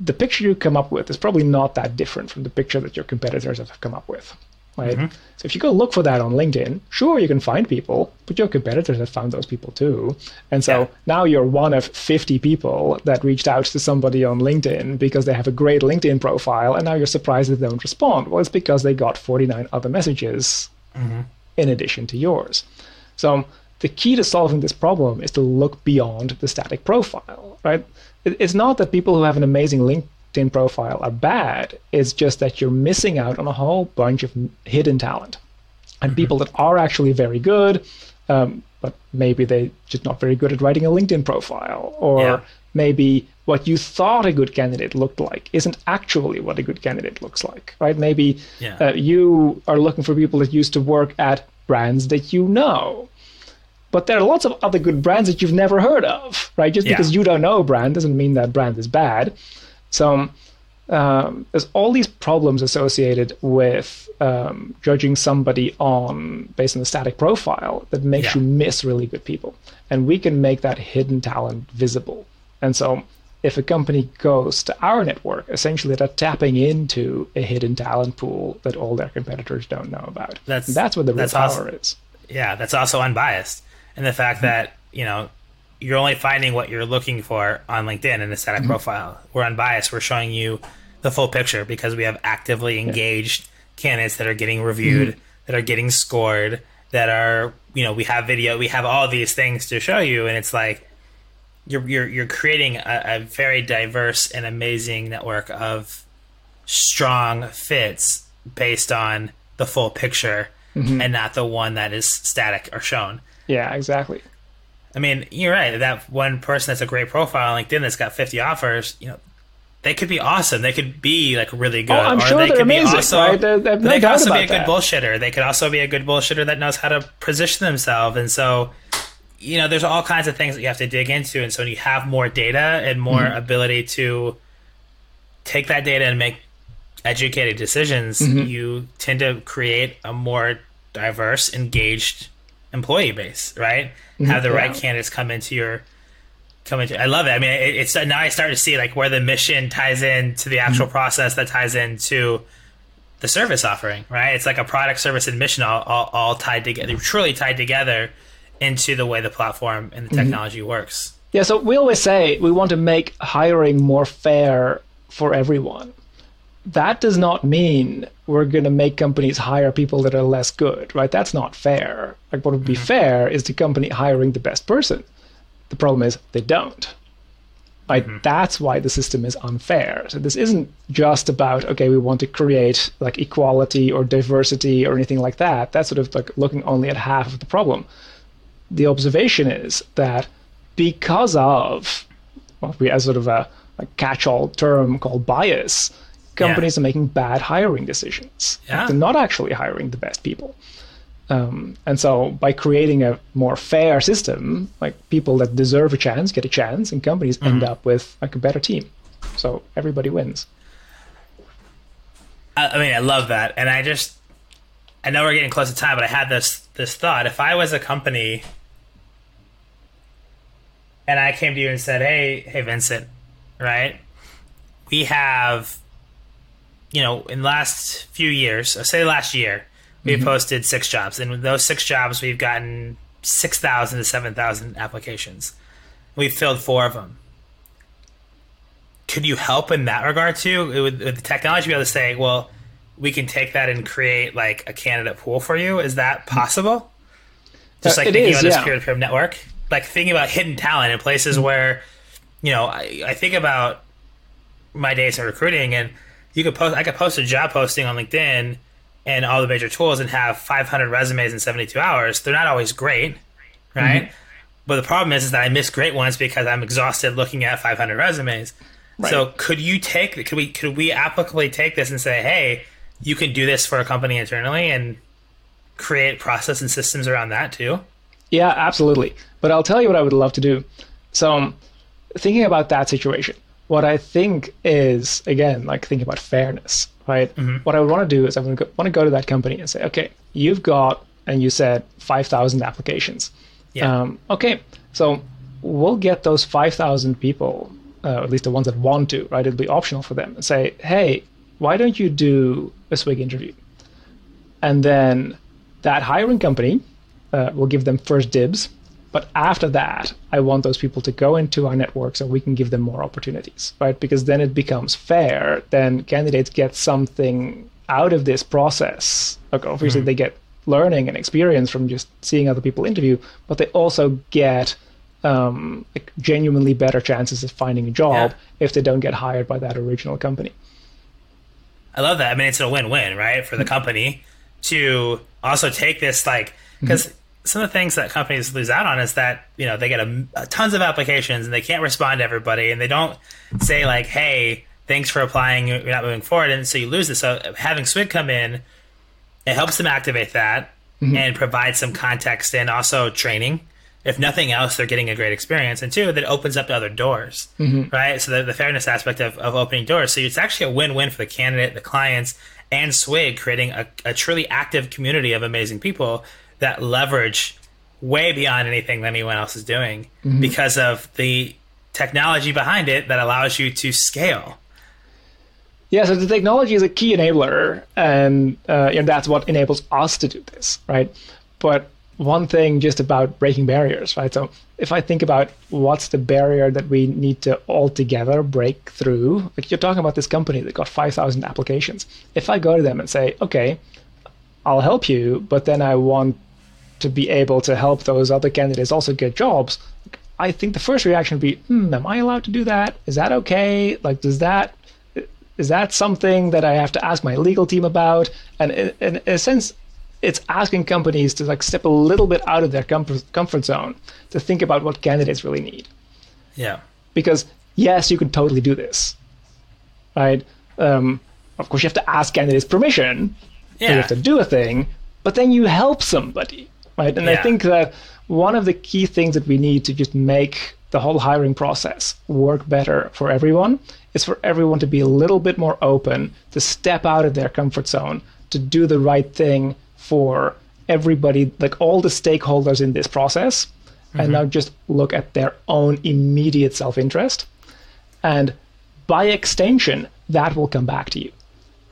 the picture you come up with is probably not that different from the picture that your competitors have come up with right mm-hmm. so if you go look for that on linkedin sure you can find people but your competitors have found those people too and so yeah. now you're one of 50 people that reached out to somebody on linkedin because they have a great linkedin profile and now you're surprised that they don't respond well it's because they got 49 other messages mm-hmm. in addition to yours so the key to solving this problem is to look beyond the static profile, right? It's not that people who have an amazing LinkedIn profile are bad. It's just that you're missing out on a whole bunch of hidden talent. And mm-hmm. people that are actually very good, um, but maybe they're just not very good at writing a LinkedIn profile, or yeah. maybe what you thought a good candidate looked like isn't actually what a good candidate looks like, right? Maybe yeah. uh, you are looking for people that used to work at brands that you know but there are lots of other good brands that you've never heard of, right? Just yeah. because you don't know a brand doesn't mean that brand is bad. So um, there's all these problems associated with um, judging somebody on based on the static profile that makes yeah. you miss really good people, and we can make that hidden talent visible. And so, if a company goes to our network, essentially they're tapping into a hidden talent pool that all their competitors don't know about. That's that's what the real power also, is. Yeah, that's also unbiased and the fact mm-hmm. that you know you're only finding what you're looking for on LinkedIn in the static mm-hmm. profile. We're unbiased. We're showing you the full picture because we have actively engaged yeah. candidates that are getting reviewed, mm-hmm. that are getting scored, that are you know we have video, we have all these things to show you, and it's like you're you're you're creating a, a very diverse and amazing network of strong fits based on the full picture mm-hmm. and not the one that is static or shown. Yeah, exactly. I mean, you're right. That one person that's a great profile on LinkedIn that's got 50 offers, you know, they could be awesome. They could be like really good. Oh, I'm or sure they they're could amazing. Be also, right? They're, they're, they could also be a that. good bullshitter. They could also be a good bullshitter that knows how to position themselves. And so, you know, there's all kinds of things that you have to dig into. And so, when you have more data and more mm-hmm. ability to take that data and make educated decisions, mm-hmm. you tend to create a more diverse, engaged employee base, right? Mm-hmm. Have the yeah. right candidates come into your come into. I love it. I mean, it, it's now I start to see like where the mission ties in to the actual mm-hmm. process that ties into the service offering, right? It's like a product, service, and mission all, all, all tied together, truly tied together into the way the platform and the mm-hmm. technology mm-hmm. works. Yeah, so we always say we want to make hiring more fair for everyone that does not mean we're going to make companies hire people that are less good, right? That's not fair. Like, what would be mm-hmm. fair is the company hiring the best person. The problem is they don't. Right? Mm-hmm. That's why the system is unfair. So this isn't just about okay, we want to create like equality or diversity or anything like that. That's sort of like looking only at half of the problem. The observation is that because of what we as sort of a, a catch-all term called bias, companies yeah. are making bad hiring decisions. Yeah. They're not actually hiring the best people. Um, and so by creating a more fair system, like people that deserve a chance get a chance, and companies mm-hmm. end up with like a better team. So everybody wins. I, mean, I love that, and I just, I know we're getting close to time, but I had this this thought: if I was a company, and I came to you and said, "Hey, hey, Vincent, right? We have you know, in the last few years, uh, say last year, we mm-hmm. posted six jobs, and with those six jobs, we've gotten six thousand to seven thousand applications. We've filled four of them. Could you help in that regard too? With, with the technology, be able to say, well, we can take that and create like a candidate pool for you. Is that possible? Just Uh, like it thinking is, about this yeah. peer-to-peer network, like thinking about hidden talent in places Mm-hmm. where, you know, I, I think about my days in recruiting, and you could post. I could post a job posting on LinkedIn and all the major tools, and have 500 resumes in 72 hours. They're not always great, right? Mm-hmm. But the problem is, is that I miss great ones because I'm exhausted looking at 500 resumes. So could you take? Could we? Could we applicably take this and say, hey, you can do this for a company internally and create process and systems around that too? Yeah, absolutely. But I'll tell you what I would love to do. So, thinking about that situation, what I think is again like thinking about fairness, right? What I would want to do is I would go, want to go to that company and say, okay, you've got, and you said five thousand applications. Yeah. Um, okay, so we'll get those five thousand people, uh, at least the ones that want to, right? It'll be optional for them, and say, hey, why don't you do a Swyg interview? And then that hiring company uh, will give them first dibs. But after that, I want those people to go into our network so we can give them more opportunities, right? Because then it becomes fair. Then candidates get something out of this process. Like obviously, they get learning and experience from just seeing other people interview, but they also get um, like genuinely better chances of finding a job Yeah. if they don't get hired by that original company. I love that. I mean, it's a win-win, right, for the company to also take this like because some of the things that companies lose out on is that you know they get a, a tons of applications and they can't respond to everybody and they don't say like, hey, thanks for applying, you're not moving forward, and so you lose this. So having Swyg come in, it helps them activate that mm-hmm. and provide some context and also training. If nothing else, they're getting a great experience, and two, that opens up other doors, mm-hmm. right? So the, the fairness aspect of, of opening doors. So it's actually a win-win for the candidate, the clients, and Swyg, creating a, a truly active community of amazing people that leverage way beyond anything that anyone else is doing because of the technology behind it that allows you to scale. Yeah, so the technology is a key enabler, and uh, you know, that's what enables us to do this, right? But one thing just about breaking barriers, right? So if I think about what's the barrier that we need to altogether break through, like you're talking about this company that got 5,000 applications. If I go to them and say, okay, I'll help you, but then I want to be able to help those other candidates also get jobs, I think the first reaction would be, hmm, am I allowed to do that? Is that okay? Like, does that is that something that I have to ask my legal team about? And in, in a sense, it's asking companies to like step a little bit out of their comfort, comfort zone to think about what candidates really need. Yeah. Because yes, you can totally do this, right? Um, of course, you have to ask candidates permission. Yeah. You have to do a thing, but then you help somebody, right? And I think that one of the key things that we need to just make the whole hiring process work better for everyone is for everyone to be a little bit more open, to step out of their comfort zone, to do the right thing for everybody, like all the stakeholders in this process, and mm-hmm. not just look at their own immediate self interest. And by extension, that will come back to you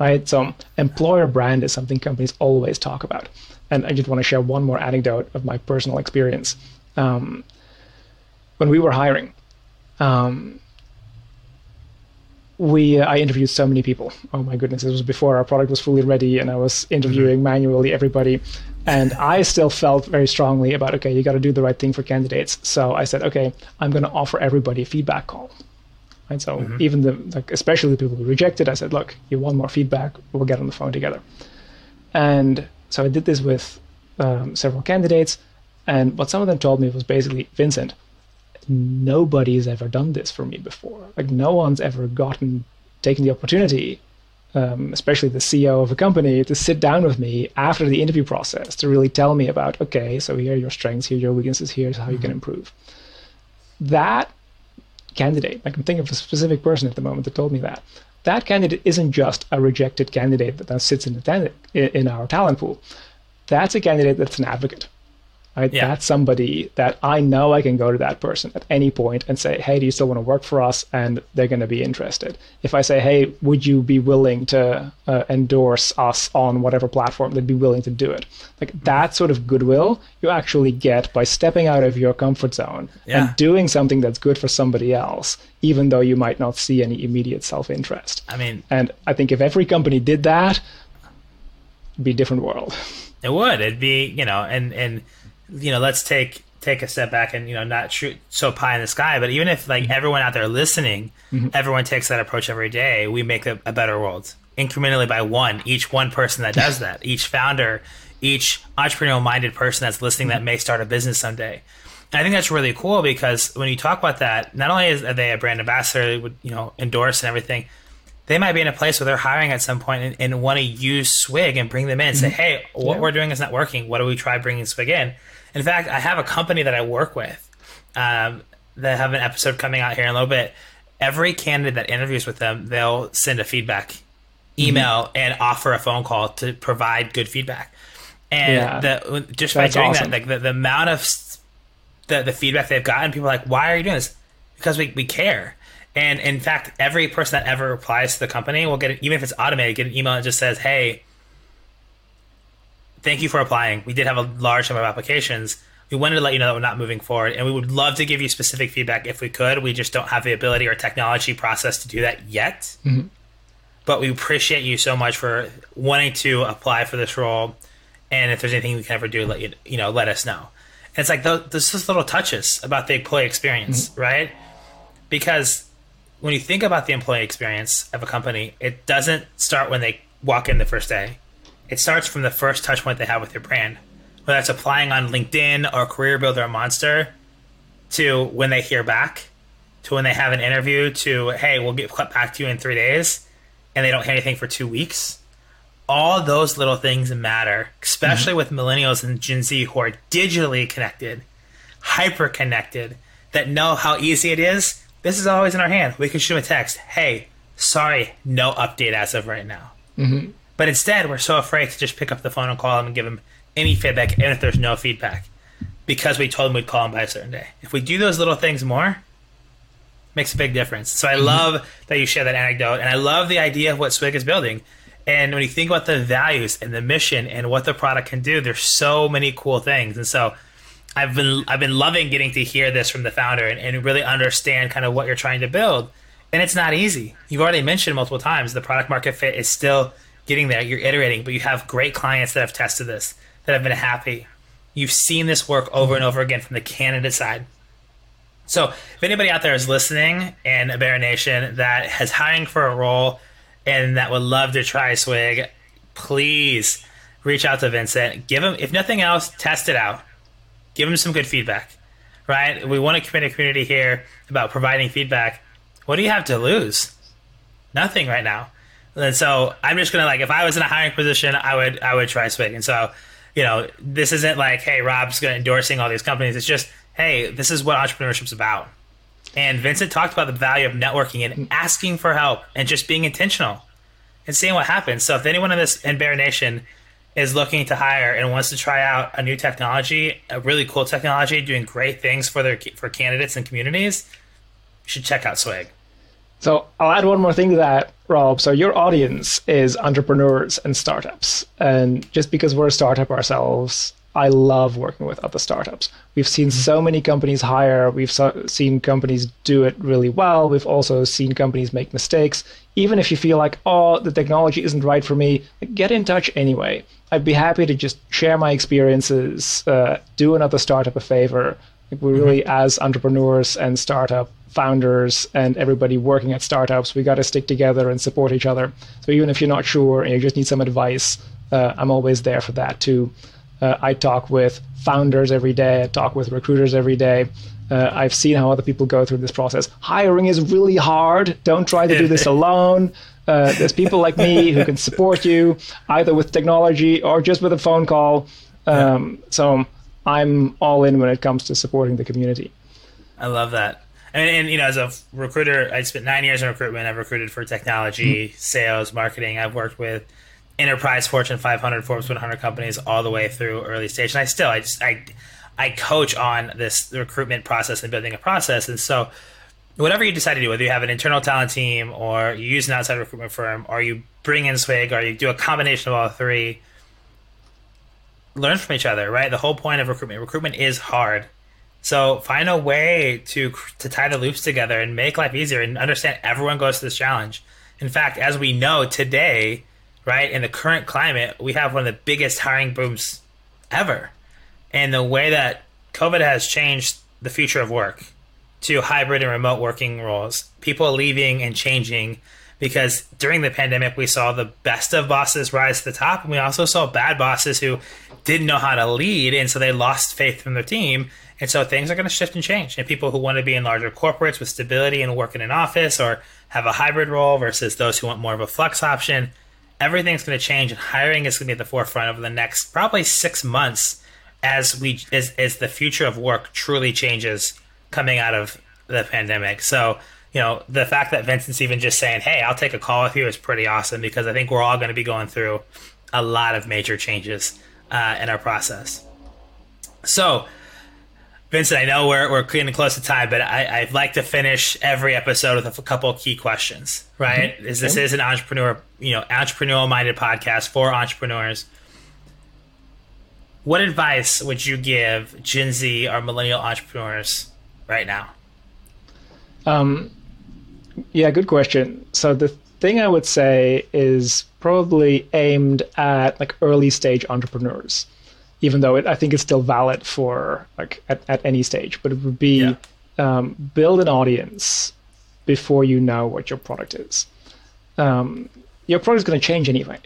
right? So employer brand is something companies always talk about. And I just want to share one more anecdote of my personal experience. Um, when we were hiring, um, we uh, I interviewed so many people. Oh my goodness, this was before our product was fully ready, and I was interviewing manually everybody. And I still felt very strongly about okay, you got to do the right thing for candidates. So I said, okay, I'm going to offer everybody a feedback call. And so even the like especially the people who rejected, I said, look, you want more feedback? We'll get on the phone together. And so I did this with um, several candidates, and what some of them told me was basically, Vincent, nobody's ever done this for me before. Like no one's ever gotten taken the opportunity, um, especially the CEO of a company, to sit down with me after the interview process to really tell me about, okay, so here are your strengths, here are your weaknesses, here's how you can improve. That candidate, like I'm thinking of a specific person at the moment that told me that. That candidate isn't just a rejected candidate that now sits in, the in our talent pool. That's a candidate that's an advocate. Right? Yeah. That's somebody that I know I can go to that person at any point and say, "Hey, do you still want to work for us?" And they're going to be interested. If I say, "Hey, would you be willing to uh, endorse us on whatever platform?" They'd be willing to do it. Like that sort of goodwill you actually get by stepping out of your comfort zone Yeah. and doing something that's good for somebody else, even though you might not see any immediate self-interest. I mean, And I think if every company did that, it'd be a different world. It would. It'd be, you know, and and you know, let's take take a step back and you know not shoot so pie in the sky but even if like mm-hmm. everyone out there listening mm-hmm. everyone takes that approach every day we make a, a better world incrementally by one each one person that does that each founder each entrepreneurial minded person that's listening that mm-hmm. may start a business someday. And i think that's really cool because when you talk about that not only is are they a brand ambassador would you know endorse and everything they might be in a place where they're hiring at some point and, and want to use Swyg and bring them in and say hey what Yeah. we're doing is not working. What do we try bringing Swyg in in fact i have a company that i work with um, that have an episode coming out here in a little bit. Every candidate that interviews with them they'll send a feedback email and offer a phone call to provide good feedback. And Yeah. the, just by That's doing awesome. that like the, the amount of the, the feedback they've gotten people are like why are you doing this? Because we, we care. And in fact every person that ever replies to the company will get it even if it's automated get an email that just says hey thank you for applying. We did have a large number of applications. We wanted to let you know that we're not moving forward and we would love to give you specific feedback if we could. We just don't have the ability or technology process to do that yet. Mm-hmm. But we appreciate you so much for wanting to apply for this role and if there's anything we can ever do let you you know let us know. And it's like those, those just little touches about the employee experience mm-hmm. right? Because when you think about the employee experience of a company it doesn't start when they walk in the first day it starts from the first touch point they have with your brand. Whether that's applying on linkedin or career builder or monster to when they hear back to when they have an interview to hey we'll get back to you in three days and they don't hear anything for two weeks. All those little things matter especially mm-hmm. with millennials and gen z who are digitally connected hyper connected that know how easy it is. This is always in our hand. We can shoot a text hey sorry no update as of right now mm-hmm. But instead, we're so afraid to just pick up the phone and call them and give them any feedback, even if there's no feedback, because we told them we'd call them by a certain day. If we do those little things more, makes a big difference. So I mm-hmm. love that you share that anecdote, and I love the idea of what Swyg is building. And when you think about the values and the mission and what the product can do, there's so many cool things. And so I've been I've been loving getting to hear this from the founder and, and really understand kind of what you're trying to build. And it's not easy. You've already mentioned multiple times the product market fit is still getting there. You're iterating, but you have great clients that have tested this, that have been happy. You've seen this work over and over again from the candidate side. So if anybody out there is listening in a Bear Nation that has hiring for a role and that would love to try Swyg, please reach out to Vincent. Give him, if nothing else, test it out. Give him some good feedback. Right? We want to create a community here about providing feedback. What do you have to lose? Nothing right now. And so I'm just gonna like if I was in a hiring position, I would I would try Swyg. And so, you know, this isn't like, hey, Rob's gonna endorsing all these companies. It's just, hey, this is what entrepreneurship's about. And Vincent talked about the value of networking and asking for help and just being intentional and seeing what happens. So if anyone in this in Bear Nation is looking to hire and wants to try out a new technology, a really cool technology, doing great things for their for candidates and communities, you should check out Swyg. So I'll add one more thing to that, Rob. So your audience is entrepreneurs and startups. And just because we're a startup ourselves, I love working with other startups. We've seen so many companies hire, we've so- seen companies do it really well. We've also seen companies make mistakes. Even if you feel like, oh, the technology isn't right for me, get in touch anyway. I'd be happy to just share my experiences, uh, do another startup a favor. We really, as entrepreneurs and startup founders and everybody working at startups, we got to stick together and support each other. So even if you're not sure and you just need some advice, uh, I'm always there for that too. Uh, I talk with founders every day. I talk with recruiters every day. Uh, I've seen how other people go through this process. Hiring is really hard. Don't try to do this <laughs> alone. Uh, there's people like me who can support you either with technology or just with a phone call. Um, so I'm all in when it comes to supporting the community. I love that. And, and you know, as a recruiter, I spent nine years in recruitment. I've recruited for technology, mm-hmm. sales, marketing. I've worked with enterprise Fortune 500, Forbes 100 companies all the way through early stage. And I still, I just, I, I coach on this recruitment process and building a process. And so, whatever you decide to do, whether you have an internal talent team or you use an outside recruitment firm or you bring in Swyg or you do a combination of all three, learn from each other, right? The whole point of recruitment, recruitment is hard. So find a way to to tie the loops together and make life easier and understand everyone goes to this challenge. In fact, as we know today, right, in the current climate, we have one of the biggest hiring booms ever. and the way that COVID has changed the future of work to hybrid and remote working roles, people leaving and changing because during the pandemic we saw the best of bosses rise to the top and we also saw bad bosses who didn't know how to lead and so they lost faith from their team and so things are going to shift and change and people who want to be in larger corporates with stability and work in an office or have a hybrid role versus those who want more of a flex option everything's going to change and hiring is going to be at the forefront over the next probably six months as we as, as the future of work truly changes coming out of the pandemic so you know, the fact that Vincent's even just saying, "Hey, I'll take a call with you," is pretty awesome because I think we're all going to be going through a lot of major changes uh, in our process. So, Vincent, I know we're we're getting close to time, but I, would like to finish every episode with a couple key questions. Right? Mm-hmm. Is this okay. is an entrepreneur, you know, entrepreneurial minded podcast for entrepreneurs. What advice would you give Gen Z or millennial entrepreneurs right now? Um, yeah, good question. So the thing I would say is probably aimed at like early stage entrepreneurs, even though it, I think it's still valid for like at, at any stage. But it would be yeah. um, build an audience before you know what your product is. Um, your product is going to change anyway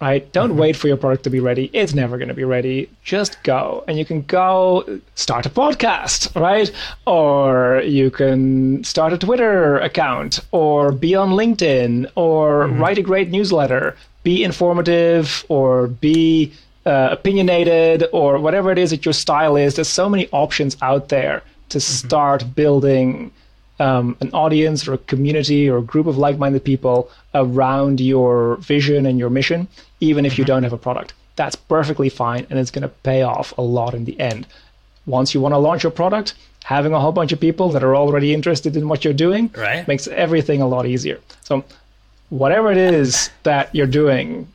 right? Don't mm-hmm. wait for your product to be ready. It's never going to be ready. Just go. And you can go start a podcast, right? Or you can start a Twitter account or be on LinkedIn or mm-hmm. write a great newsletter, be informative or be uh, opinionated or whatever it is that your style is. There's so many options out there to mm-hmm. start building um, an audience or a community or a group of like-minded people around your vision and your mission, even if you mm-hmm. don't have a product. That's perfectly fine, and it's going to pay off a lot in the end. Once you want to launch your product, having a whole bunch of people that are already interested in what you're doing right. makes everything a lot easier. So, whatever it is that you're doing,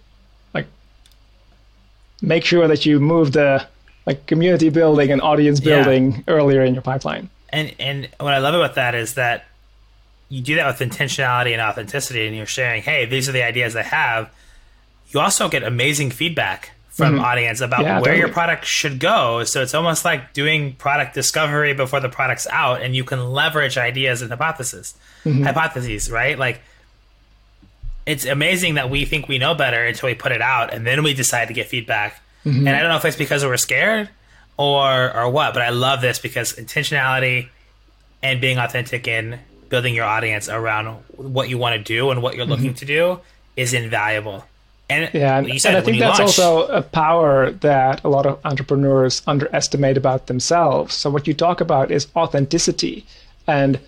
make sure that you move the like community building and audience building yeah. earlier in your pipeline and and what I love about that is that you do that with intentionality and authenticity, and you're sharing, hey, these are the ideas I have. You also get amazing feedback from mm-hmm. audience about yeah, where totally. your product should go. So it's almost like doing product discovery before the product's out, and you can leverage ideas and hypotheses, mm-hmm. hypotheses, right? Like it's amazing that we think we know better until we put it out, and then we decide to get feedback. Mm-hmm. And I don't know if it's because we're scared or or what. But I love this because intentionality and being authentic in building your audience around what you want to do and what you're looking mm-hmm. to do is invaluable. And yeah, and, said, and I think that's launch, also a power that a lot of entrepreneurs underestimate about themselves. So what you talk about is authenticity, and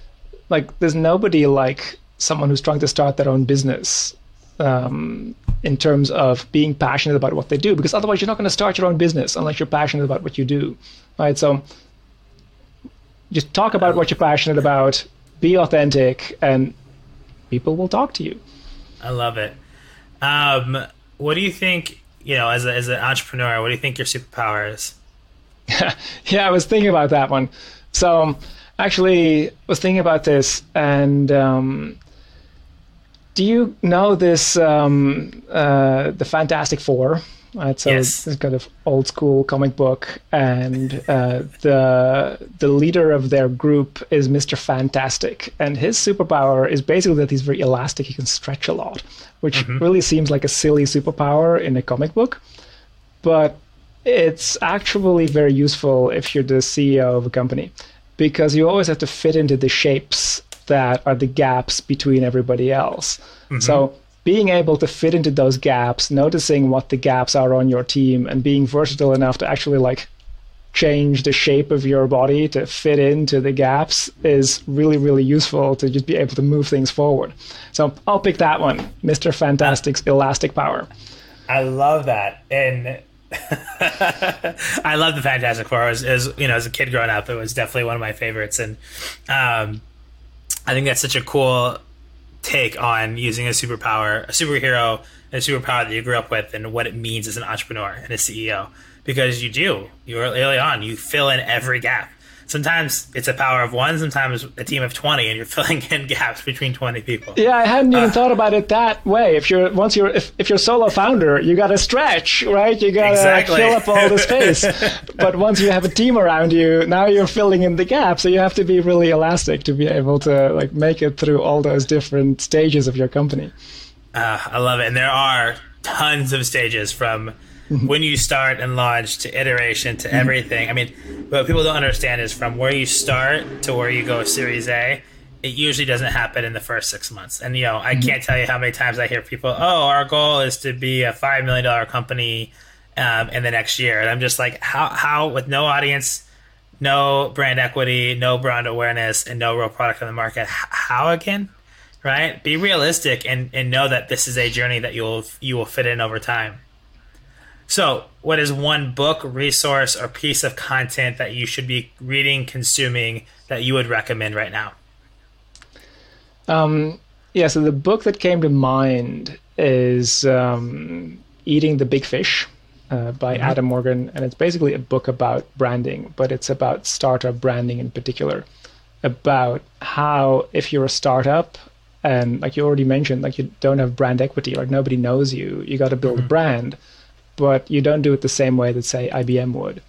like there's nobody like someone who's trying to start their own business um, in terms of being passionate about what they do, because otherwise you're not going to start your own business unless you're passionate about what you do, right? So just talk about what you're passionate about, be authentic, and people will talk to you. I love it. Um, what do you think? You know, as a, as an entrepreneur, what do you think your superpower is? <laughs> yeah, I was thinking about that one. So, actually, was thinking about this, and um, do you know this um, uh, the Fantastic Four? Right, so yes. it's kind of old school comic book, and uh, the the leader of their group is Mister Fantastic, and his superpower is basically that he's very elastic. He can stretch a lot, which mm-hmm. really seems like a silly superpower in a comic book, but it's actually very useful if you're the CEO of a company, because you always have to fit into the shapes that are the gaps between everybody else. Mm-hmm. So being able to fit into those gaps, noticing what the gaps are on your team, and being versatile enough to actually like change the shape of your body to fit into the gaps is really, really useful to just be able to move things forward. So I'll pick that one, Mr. Fantastic's elastic power. I love that. And <laughs> I love the Fantastic Four. As, as, you know, as a kid growing up, it was definitely one of my favorites. And um, I think that's such a cool take on using a superpower, a superhero, a superpower that you grew up with, and what it means as an entrepreneur and a CEO. Because you do, you early on, you fill in every gap. Sometimes it's a power of one, sometimes a team of 20 and you're <laughs> filling in gaps between 20 people. Yeah, I hadn't even uh, thought about it that way. If you're once you're if, if you're solo founder, you got to stretch, right? You got to exactly. fill up all the <laughs> space. but once you have a team around you, now you're filling in the gaps. So you have to be really elastic to be able to like make it through all those different stages of your company. Uh, I love it. And there are tons of stages from. When you start and launch to iteration to mm-hmm. everything. I mean, what people don't understand is from where you start to where you go Series A, it usually doesn't happen in the first six months. And you know, I mm-hmm. can't tell you how many times I hear people, "Oh, our goal is to be a five million dollar company um, in the next year," and I'm just like, "How? How with no audience?" No brand equity, no brand awareness, and no real product on the market. How again? Right? Be realistic and, and know that this is a journey that you'll you will fit in over time. So, what is one book, resource, or piece of content that you should be reading, consuming that you would recommend right now? Um, yeah, so the book that came to mind is um, Eating the Big Fish uh, by mm-hmm. Adam Morgan. And it's basically a book about branding, but it's about startup branding in particular. About how, if you're a startup, and like you already mentioned, like you don't have brand equity, like nobody knows you, you got to build mm-hmm. a brand but you don't do it the same way that say IBM would.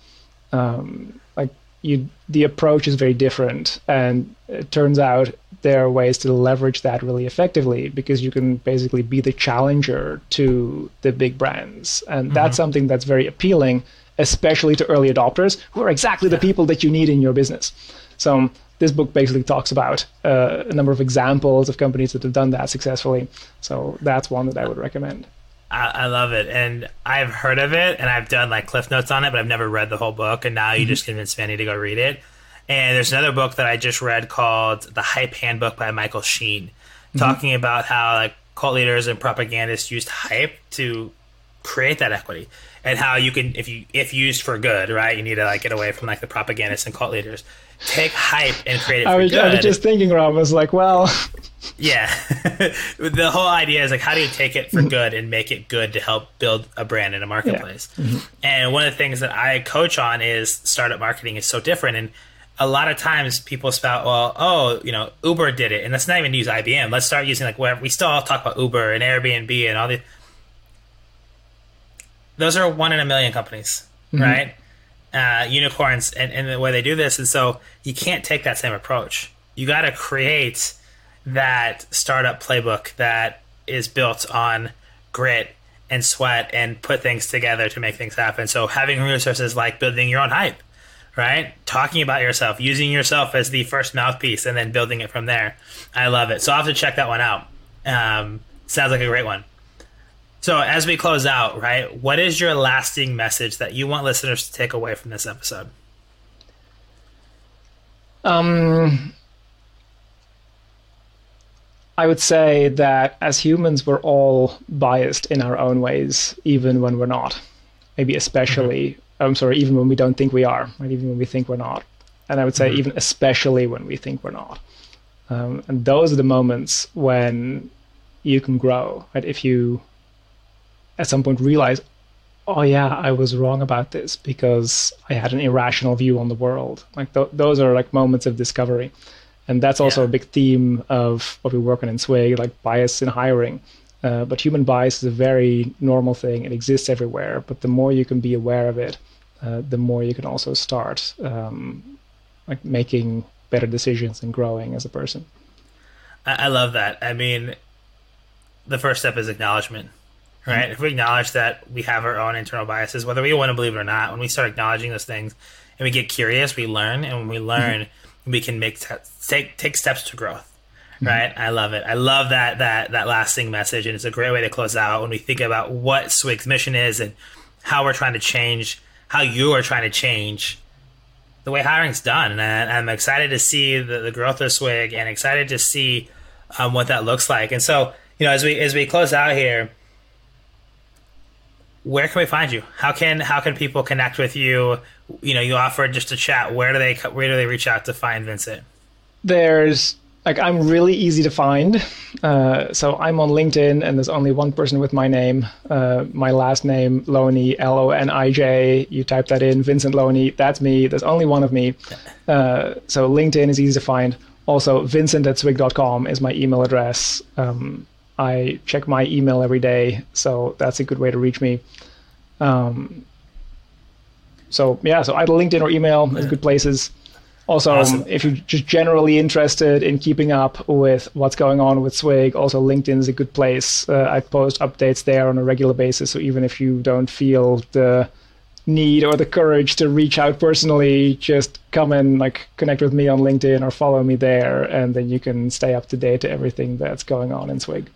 Um, like you, the approach is very different, and it turns out there are ways to leverage that really effectively because you can basically be the challenger to the big brands, and mm-hmm. that's something that's very appealing, especially to early adopters who are exactly the people that you need in your business. So this book basically talks about uh, a number of examples of companies that have done that successfully. So that's one that I would recommend. I, I, love it, and I've heard of it, and I've done like cliff notes on it, but I've never read the whole book. And now you mm-hmm. just convinced need to go read it. And there's another book that I just read called The Hype Handbook by Michael Schein, mm-hmm. talking about how like cult leaders and propagandists used hype to create that equity and how you can if you if used for good right you need to like get away from like the propagandists and cult leaders take hype and create it I was, good. I was just thinking Rob was like well <laughs> yeah. <laughs> the whole idea is like, how do you take it for mm-hmm. good and make it good to help build a brand in a marketplace? Yeah. Mm-hmm. And one of the things that I coach on is startup marketing is so different. And a lot of times people spout, well, oh, you know, Uber did it. And let's not even use IBM. Let's start using like where we still all talk about Uber and Airbnb and all the. Those are one in a million companies, mm-hmm. right? Uh, unicorns and, and the way they do this. And so you can't take that same approach. You got to create that startup playbook that is built on grit and sweat and put things together to make things happen. So having resources like building your own hype, right? Talking about yourself, using yourself as the first mouthpiece, and then building it from there. I love it. So I'll have to check that one out. Um, sounds like a great one. So as we close out, right, what is your lasting message that you want listeners to take away from this episode? Um, I would say that as humans, we're all biased in our own ways, even when we're not. Maybe especially, mm-hmm. I'm sorry, even when we don't think we are, right? even when we think we're not. And I would say, mm-hmm. even especially when we think we're not. Um, and those are the moments when you can grow, right? If you at some point realize, oh yeah, I was wrong about this because I had an irrational view on the world. Like th- those are like moments of discovery and that's also yeah. a big theme of what we work on in Swyg, like bias in hiring. Uh, but human bias is a very normal thing; it exists everywhere. But the more you can be aware of it, uh, the more you can also start um, like making better decisions and growing as a person. I love that. I mean, the first step is acknowledgement, right? Mm-hmm. If we acknowledge that we have our own internal biases, whether we want to believe it or not, when we start acknowledging those things and we get curious, we learn, and when we learn. Mm-hmm we can make t- take take steps to growth mm-hmm. right i love it i love that that that lasting message and it's a great way to close out when we think about what Swyg's mission is and how we're trying to change how you are trying to change the way hiring's done and i'm excited to see the, the growth of Swyg and excited to see um, what that looks like and so you know as we as we close out here where can we find you? How can how can people connect with you? You know, you offer just a chat. Where do they where do they reach out to find Vincent? There's like I'm really easy to find. Uh, so I'm on LinkedIn, and there's only one person with my name. Uh, my last name Lonij, L O N I J. You type that in, Vincent Lonij. That's me. There's only one of me. Uh, so LinkedIn is easy to find. Also, Vincent at swyg.com is my email address. Um, I check my email every day, so that's a good way to reach me. Um, so yeah, so either LinkedIn or email is good places. Also, awesome. if you're just generally interested in keeping up with what's going on with Swyg, also LinkedIn is a good place. Uh, I post updates there on a regular basis. So even if you don't feel the need or the courage to reach out personally, just come and like connect with me on LinkedIn or follow me there, and then you can stay up to date to everything that's going on in Swyg.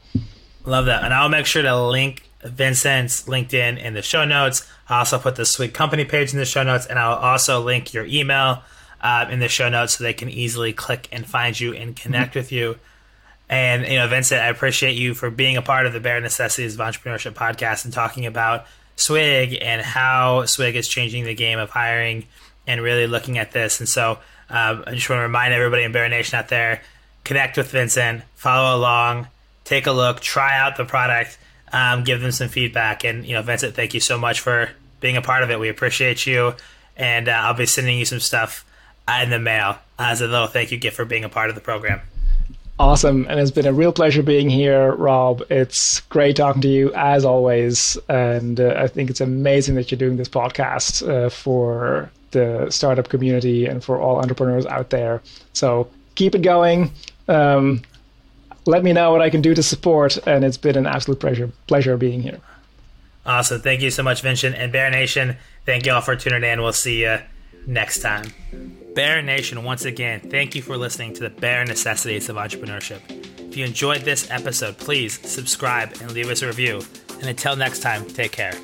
Love that, and I'll make sure to link Vincent's LinkedIn in the show notes. I also put the Swyg company page in the show notes, and I'll also link your email uh, in the show notes so they can easily click and find you and connect mm-hmm. with you. And you know, Vincent, I appreciate you for being a part of the Bare Necessities of Entrepreneurship podcast and talking about Swyg and how Swyg is changing the game of hiring and really looking at this. And so, uh, I just want to remind everybody in Bear Nation out there: connect with Vincent, follow along, take a look, try out the product, um, give them some feedback. And you know, Vincent, thank you so much for being a part of it. We appreciate you, and uh, I'll be sending you some stuff in the mail as a little thank you gift for being a part of the program. Awesome. And it's been a real pleasure being here, Rob. It's great talking to you as always. And uh, I think it's amazing that you're doing this podcast uh, for the startup community and for all entrepreneurs out there. So keep it going. Um, let me know what I can do to support. And it's been an absolute pleasure, pleasure being here. Awesome. Thank you so much, Vincent. And Bear Nation, thank you all for tuning in. We'll see you next time. Bear Nation, once again, thank you for listening to the Bare Necessities of Entrepreneurship. If you enjoyed this episode, please subscribe and leave us a review. And until next time, take care.